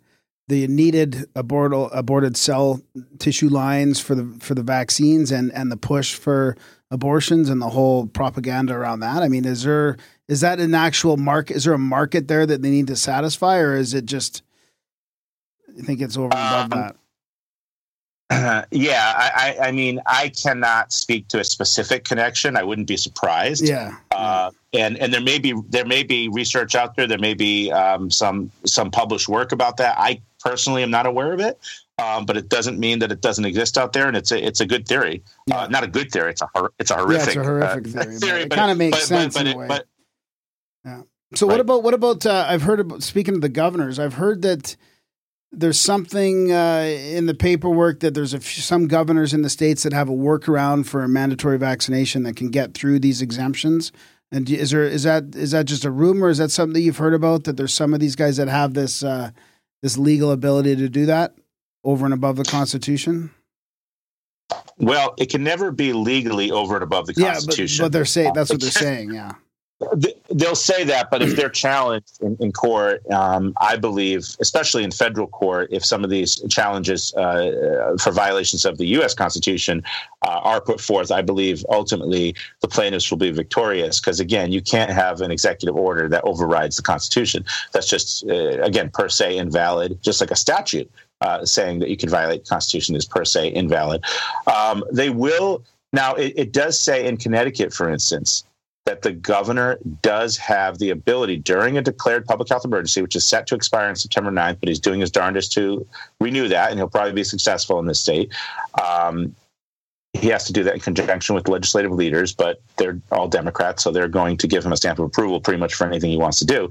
the needed aborted aborted cell tissue lines for the for the vaccines and and the push for abortions and the whole propaganda around that. I mean, is there is that an actual market? Is there a market there that they need to satisfy, or is it just? I think it's over and above um, that. Uh, [CLEARS THROAT] yeah, I, I, mean, I cannot speak to a specific connection. I wouldn't be surprised. Yeah. Uh, and and there may be there may be research out there. There may be um, some some published work about that. I personally am not aware of it, um, but it doesn't mean that it doesn't exist out there. And it's a it's a good theory. Uh, yeah. Uh, not a good theory. It's a it's a horrific, yeah, it's a horrific uh, [LAUGHS] theory. theory but it kind of makes but, sense but, in a way. Yeah. So right. what about what about? Uh, I've heard about speaking of the governors. I've heard that there's something uh, in the paperwork that there's few, some governors in the states that have a workaround for a mandatory vaccination that can get through these exemptions. And is there is that is that just a rumor? Is that something that you've heard about? That there's some of these guys that have this uh, this legal ability to do that over and above the Constitution? Well, it can never be legally over and above the Constitution. Yeah, but, but they're saying that's what they're [LAUGHS] saying. Yeah they'll say that, but if they're [CLEARS THROAT] challenged in, in court, um, I believe, especially in federal court, if some of these challenges uh, for violations of the U.S. Constitution uh, are put forth, I believe ultimately the plaintiffs will be victorious. Because again, you can't have an executive order that overrides the Constitution. That's just, uh, again, per se invalid, just like a statute uh, saying that you can violate the Constitution is per se invalid. Um, they will now. It, it does say in Connecticut, for instance, that the governor does have the ability during a declared public health emergency, which is set to expire on September 9th, but he's doing his darndest to renew that, and he'll probably be successful in this state. Um, he has to do that in conjunction with legislative leaders, but they're all Democrats, so they're going to give him a stamp of approval pretty much for anything he wants to do.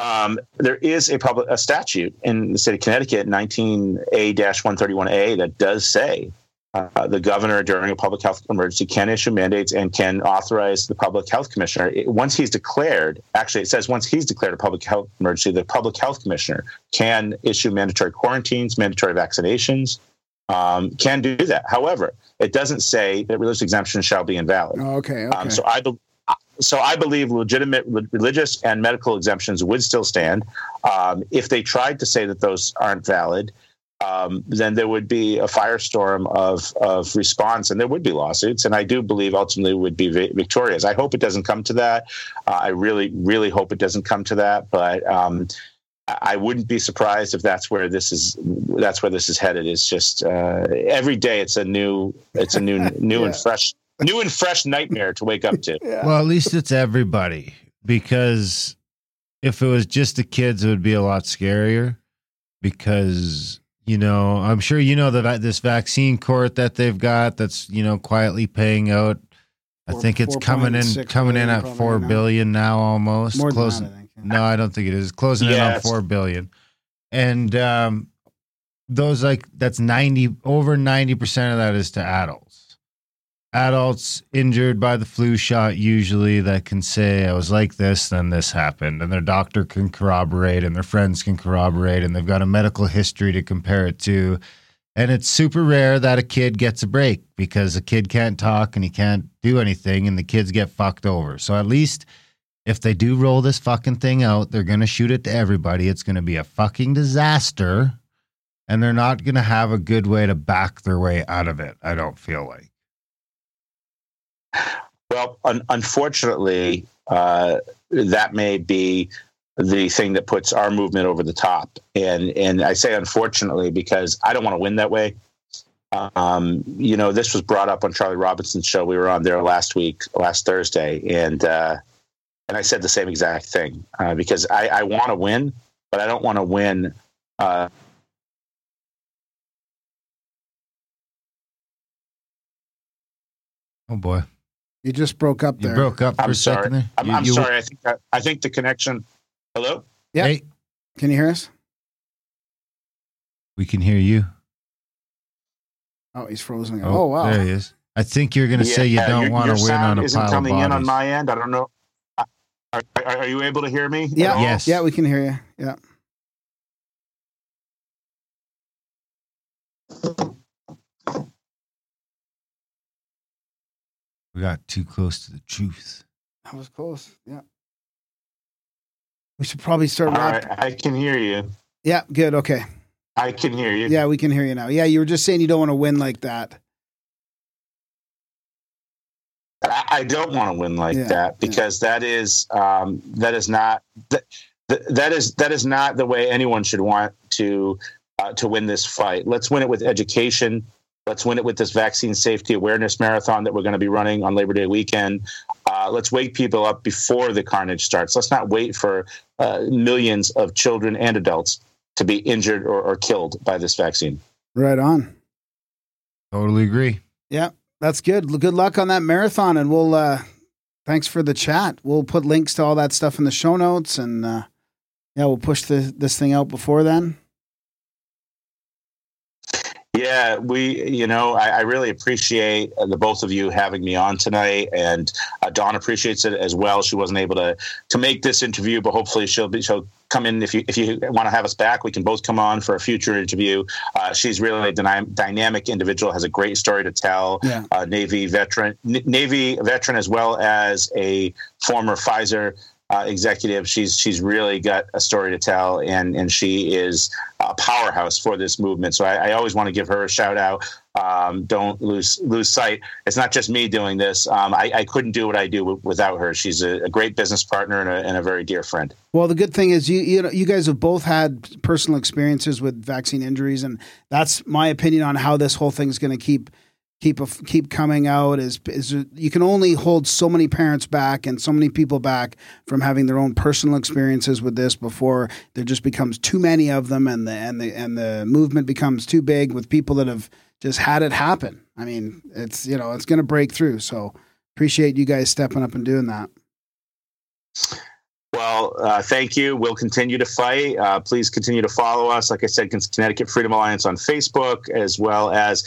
Um, there is a public a statute in the state of Connecticut, 19A-131A, that does say uh, the governor during a public health emergency can issue mandates and can authorize the public health commissioner it, once he's declared actually it says once he's declared a public health emergency the public health commissioner can issue mandatory quarantines mandatory vaccinations um, can do that however it doesn't say that religious exemption shall be invalid Oh, okay. Okay. um, so I be- so I believe legitimate religious and medical exemptions would still stand. Um, if they tried to say that those aren't valid, um, then there would be a firestorm of of response, and there would be lawsuits. And I do believe ultimately would be vi- victorious. I hope it doesn't come to that. Uh, I really, really hope it doesn't come to that. But um, I I wouldn't be surprised if that's where this is. That's where this is headed. It's just uh, every day it's a new, it's a new, [LAUGHS] new and fresh, new and fresh nightmare to wake up to. [LAUGHS] yeah. Well, at least it's everybody because if it was just the kids, it would be a lot scarier. Because you know, I'm sure you know that this vaccine court that they've got that's you know quietly paying out. I Four- think it's coming in coming in at four billion now. now almost More closing. than that, I think. No, I don't think it is. Closing in on four billion. And um those like that's ninety over ninety percent of that is to adults. Adults injured by the flu shot usually that can say I was like this, then this happened, and their doctor can corroborate and their friends can corroborate, and they've got a medical history to compare it to. And it's super rare that a kid gets a break because a kid can't talk and he can't do anything, and the kids get fucked over. So at least if they do roll this fucking thing out, they're going to shoot it to everybody. It's going to be a fucking disaster. And they're not going to have a good way to back their way out of it, I don't feel like. Well, un- unfortunately, uh, that may be the thing that puts our movement over the top. And and I say unfortunately because I don't want to win that way. Um, you know, this was brought up on Charlie Robinson's show. We were on there last week, last Thursday, and uh, and I said the same exact thing uh, because I, I want to win, but I don't want to win. Uh, Oh boy. You just broke up You there. broke up for I'm a sorry. second there. I'm, You- I'm you- sorry. I think I, I think the connection. Hello. Yeah. Hey, Can you hear us? we can hear you. Oh, he's frozen. again. Oh, oh wow. There he is. I think you're going to say you Yeah, don't your- want your to win on a isn't pile of coming in on my end. I don't know. Are, are, are you able to hear me? Yeah. Yes. Yeah, we can hear you. Yeah. We got too close to the truth. That was close. Yeah. We should probably start All wrap- right, I can hear you. Yeah, good. Okay. I can hear you. Yeah, we can hear you now. Yeah, you were just saying you don't want to win like that. I, I don't want to win like Yeah, that because that is um, that is not that, that is that is not the way anyone should want to uh, to win this fight. Let's win it with education. Let's win it with this vaccine safety awareness marathon that we're going to be running on Labor Day weekend. Uh, let's wake people up before the carnage starts. Let's not wait for uh, millions of children and adults to be injured or, or killed by this vaccine. Right on. Totally agree. Yeah, that's good. Good luck on that marathon, and we'll. uh Thanks for the chat. We'll put links to all that stuff in the show notes, and uh yeah, we'll push the, this thing out before then. Yeah, we, you know, I, I really appreciate uh, the both of you having me on tonight, and uh, Dawn appreciates it as well. She wasn't able to to make this interview, but hopefully she'll be she'll come in if you if you want to have us back. We can both come on for a future interview. Uh, she's really a dyna- dynamic individual, has a great story to tell. Yeah. Uh, Navy veteran, N- Navy veteran, as well as a former Pfizer uh, executive. She's she's really got a story to tell, and and she is a powerhouse for this movement. So I, I always want to give her a shout out. Um, don't lose lose sight. It's not just me doing this. Um, I, I couldn't do what I do w- without her. She's a, a great business partner and a, and a very dear friend. Well, the good thing is you you know you guys have both had personal experiences with vaccine injuries, and that's my opinion on how this whole thing's going to keep keep keep coming out. Is is you can only hold so many parents back and so many people back from having their own personal experiences with this before there just becomes too many of them, and the and the and the movement becomes too big with people that have just had it happen. I mean, it's you know it's going to break through. So appreciate you guys stepping up and doing that. Well, uh, thank you. We'll continue to fight. Uh, please continue to follow us. Like I said, Connecticut Freedom Alliance on Facebook, as well as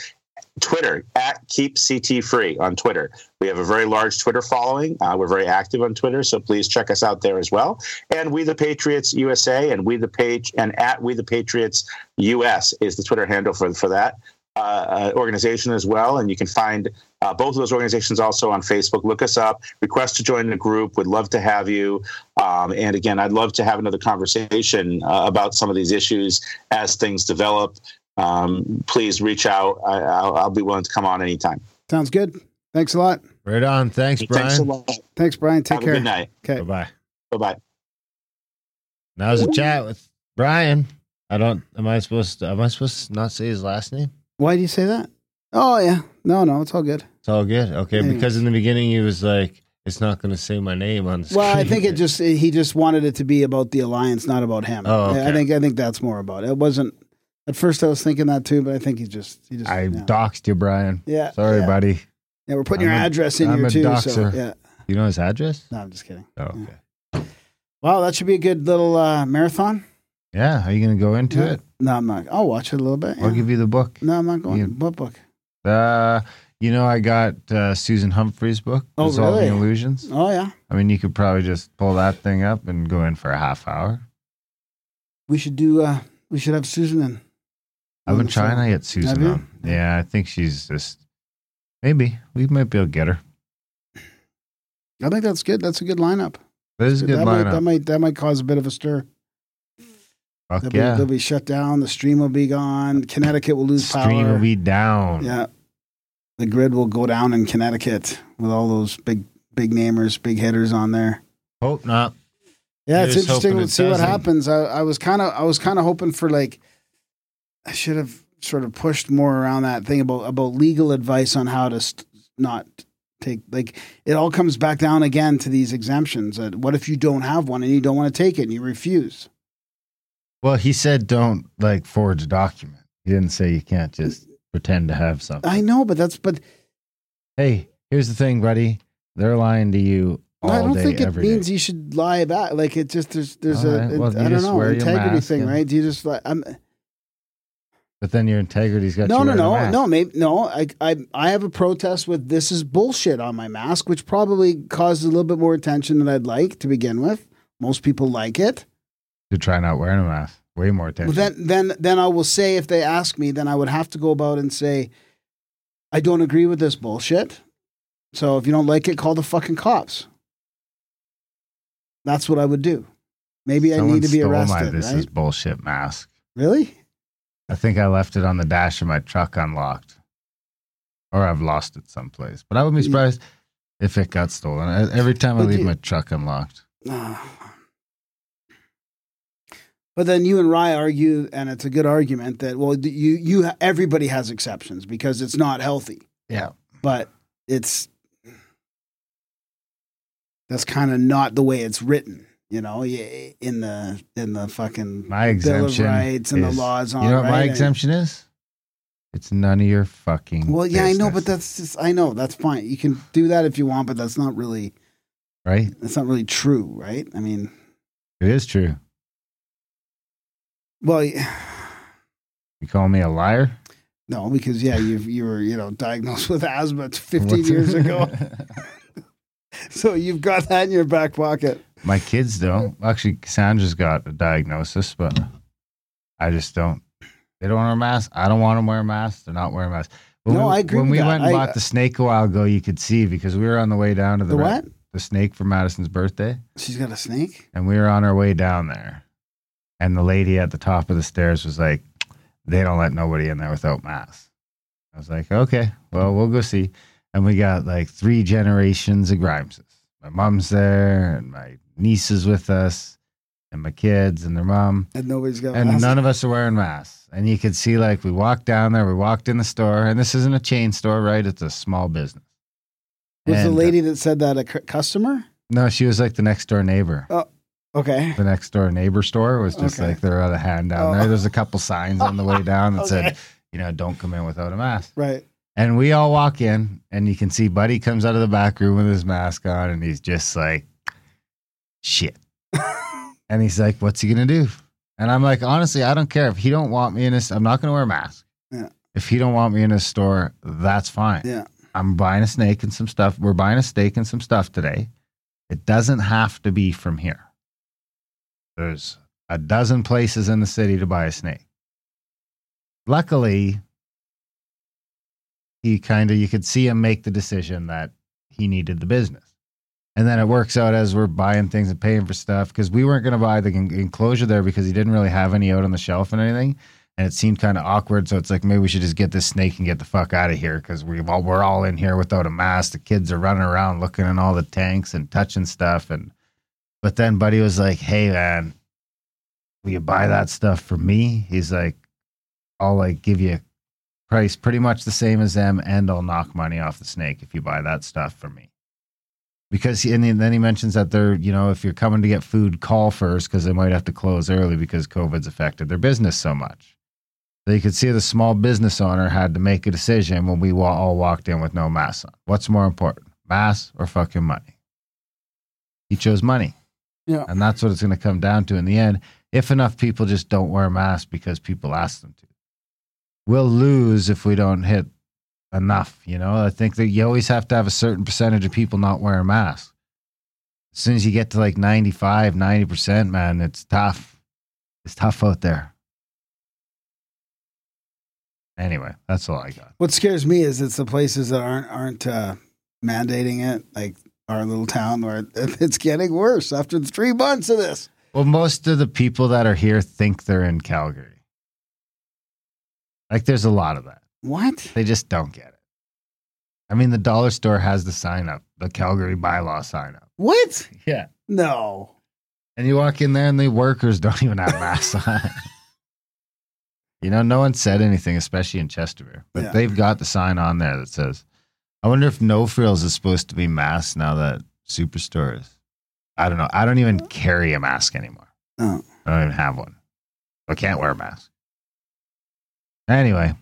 Twitter at Keep CT Free on Twitter. We have a very large Twitter following. Uh, we're very active on Twitter, so please check us out there as well. And We the Patriots USA and We the Page and at We the Patriots US is the Twitter handle for for that. Uh, organization as well. And you can find uh, both of those organizations also on Facebook. Look us up, request to join the group. Would love to have you. Um, and again, I'd love to have another conversation uh, about some of these issues as things develop. Um, please reach out. I, will I'll be willing to come on anytime. Sounds good. Thanks a lot. Right on. Thanks, Brian. Thanks a lot. Thanks, Brian. Take have care. good night. Okay. Bye bye. Bye bye. Now's a chat with Brian. I don't. Am I supposed to? Am I supposed to not say his last name? Why do you say that? Oh yeah. No, no, it's all good. It's all good. Okay, Anyways. because in the beginning he was like, "It's not going to say my name on the screen. Well, I think it [LAUGHS] just he just wanted it to be about the alliance, not about him. Oh, okay. I think I think that's more about it. It wasn't at first I was thinking that too, but I think he just he just I yeah. doxed you, Brian. yeah. Sorry, yeah. buddy. Yeah, we're putting your I'm a- address in I'm here too. So doxer. yeah. You know his address? No, I'm just kidding. Oh, okay. Wow, that should be a good little uh, marathon. Yeah. Are you going to go into Yeah. it? No, I'm not. I'll watch it a little bit. I'll give you the book. No, I'm not going. You- What book? Uh, you know, I got uh, Susan Humphries' book, Oh, Dissolving really? Illusions. Oh yeah, I mean, you could probably just pull that thing up and go in for a half hour. we should do. uh We should have Susan in. I've been trying to get Susan on. Yeah, I think she's just maybe we might be able to get her. I think that's good. That's a good lineup. That is a good that Might, that might that might cause a bit of a stir. Fuck They'll, yeah. be, they'll be shut down. The stream will be gone. Connecticut will lose Stream power. Stream will be down. yeah, the grid will go down in Connecticut with all those big big namers, big hitters on there. Hope not. Yeah, it's interesting to see what doesn't. happens. I, I was kind of I was kind of hoping for like I should have sort of pushed more around that thing about about legal advice on how to st- not take like it all comes back down again to these exemptions. Uh, what if you don't have one and you don't want to take it and you refuse? Well, he said don't like forge a document. He didn't say you can't just pretend to have something. I know, but that's but hey, here's the thing, buddy. They're lying to you all I don't day, think it every day. means you should lie back. Like it just there's there's All a right, well, it- I don't know integrity thing, and- right? Do you just like I'm But then your integrity's got no no no no maybe no I I I have a protest with this is bullshit on my mask, which probably caused a little bit more attention than I'd like to begin with. Most people like it. To try not wearing a mask. Way more attention. Well, then then then I will say if they ask me, then I would have to go about and say I don't agree with this bullshit. So if you don't like it, call the fucking cops. That's what I would do. Maybe I need to be arrested. My, this right? is bullshit mask. Really? I think I left it on the dash of my truck unlocked, or I've lost it someplace. But I wouldn't be Yeah. surprised if it got stolen. I- Every time I But leave you- my truck unlocked. Ah. But then you and Rye argue, and it's a good argument that well, you you everybody has exceptions because it's not healthy, Yeah. but it's that's kind of not the way it's written, you know, in the in the fucking My Bill of Rights and is- the laws on. You know what right? my exemption is? It's none of your fucking. Well, yeah, I know, but that's just I know that's fine. You can do that if you want, but that's not really right. that's not really true, right? I mean, It is true. well. [SIGHS] You call me a liar? No, because yeah, you you were you know diagnosed with asthma 15 What's- years ago, [LAUGHS] [LAUGHS] so you've got that in your back pocket. My kids don't. Actually, Cassandra's got a diagnosis, but I just don't. They don't wear a mask. I don't want them to wear a mask. They're not wearing a mask. When No, we, I agree When we that. went and I- bought the snake a while ago, you could see because we were on the way down to the, The what? the snake for Madison's birthday, She's got a snake. and we were on our way down there, and the lady at the top of the stairs was like, "They don't let nobody in there without masks." I was like, "Okay, well, we'll go see." And we got like three generations of Grimeses. My mom's there, and my niece is with us, and my kids and their mom And nobody's got. and masks. none of us are wearing masks. And you could see, like, we walked down there, we walked in the store, and this isn't a chain store, right? It's a small business. was the And, uh, lady that said that a customer? no, she was like the next door neighbor. Oh, Okay. The next door neighbor store was just Okay. like they're out of hand down Oh. there. There's a couple signs on the way [LAUGHS] down that Okay. said, you know, don't come in without a mask. Right. And we all walk in, and you can see Buddy comes out of the back room with his mask on, and he's just like, shit. and he's like, what's he gonna do? And I'm like, honestly, I don't care if he don't want me in his. I'm not gonna wear a mask. Yeah. If he don't want me in his store, that's fine. Yeah. I'm buying a snake and some stuff. We're buying a steak and some stuff today. It doesn't have to be from here. There's a dozen places in the city to buy a snake. Luckily, he kind of you could see him make the decision that he needed the business. And then it works out as we're buying things and paying for stuff because we weren't going to buy the en- enclosure there because he didn't really have any out on the shelf and anything. And it seemed kind of awkward. So it's like, maybe we should just get this snake and get the fuck out of here because we all, we're all in here without a mask. The kids are running around looking in all the tanks and touching stuff. And, but then Buddy was like, hey, man, will you buy that stuff for me? He's like, I'll like give you a price pretty much the same as them and I'll knock money off the snake if you buy that stuff for me because he, and then he mentions that they're you know if you're coming to get food call first because they might have to close early because covid's affected their business so much. So you could see the small business owner had to make a decision when we all walked in with no masks on. What's more important masks or fucking money? He chose money. Yeah. and that's what it's going to come down to in the end if enough people just don't wear masks because people ask them to. We'll lose if we don't hit enough. You know, I think that you always have to have a certain percentage of people not wearing masks. As soon as you get to like 95, 90%, man, it's tough. It's tough out there. Anyway, that's all I got. What scares me is it's the places that aren't aren't uh, mandating it, like our little town, where [LAUGHS] it's getting worse after three months of this. Well, most of the people that are here think they're in Calgary. Like there's a lot of that. What? They just don't get it. I mean, the dollar store has the sign up, the Calgary bylaw sign up. What? [LAUGHS] Yeah. No. And you walk in there and the workers [LAUGHS] don't even have masks [LAUGHS] on. you know, no one said anything, especially in Chesterfield. But Yeah. they've got the sign on there that says, I wonder if No Frills is supposed to be masked now that Superstore is. I don't know. I don't even carry a mask anymore. Oh. I don't even have one. I can't wear a mask. Anyway,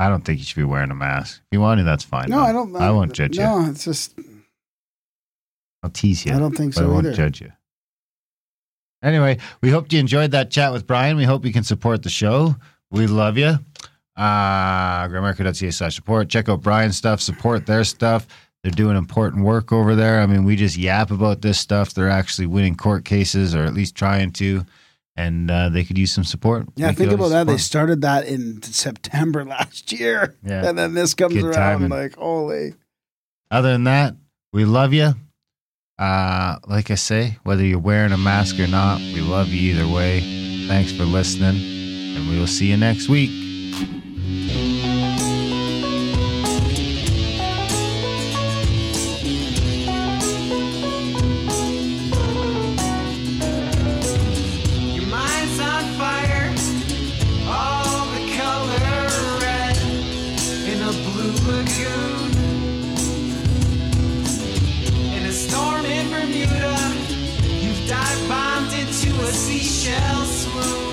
I don't think you should be wearing a mask. If you want to, that's fine. No. I don't. I won't judge you. No, it's just I'll tease you. I don't think but I so won't either. judge you. Anyway, we hope you enjoyed that chat with Brian. We hope you can support the show. We love you. Uh, Grimerica.ca slash support. Check out Brian's stuff, support their stuff. They're doing important work over there. I mean, we just yap about this stuff. They're actually winning court cases or at least trying to, and uh, they could use some support. yeah. Think about that. They started that in September [LAUGHS] last year, Yeah. and then this comes Good around timing. like holy. Other than that, we love you. Uh, like I say, whether you're wearing a mask or not, we love you either way. Thanks for listening, and we will see you next week. You're gonna in a storm in Bermuda you've got bonded to a seashell moon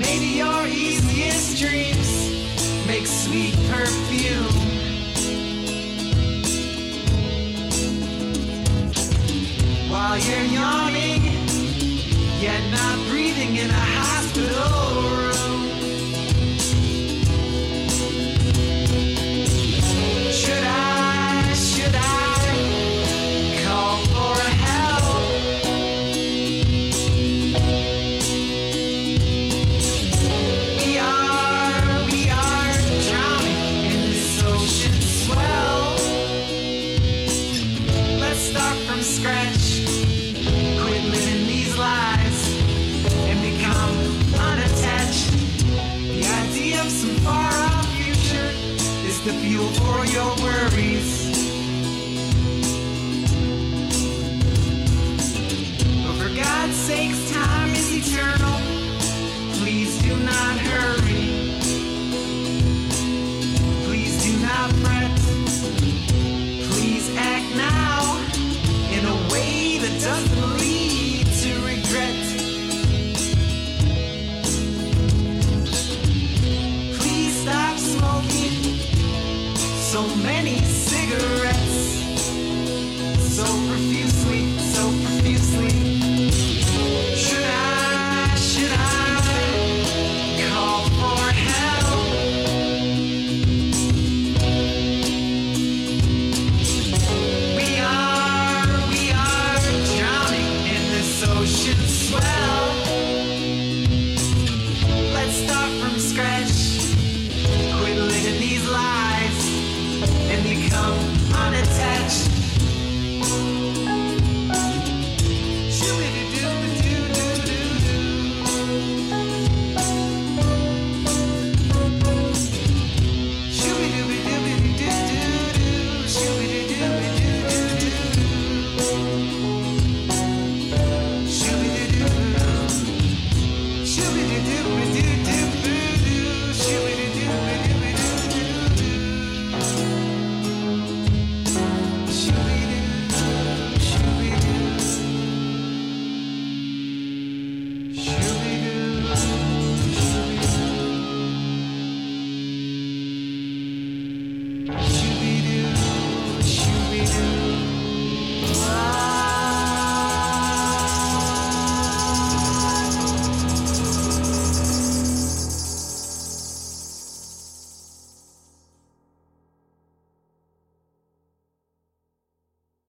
Maybe your easiest dreams make sweet turns to you While you're yawning, yet not breathing in a hospital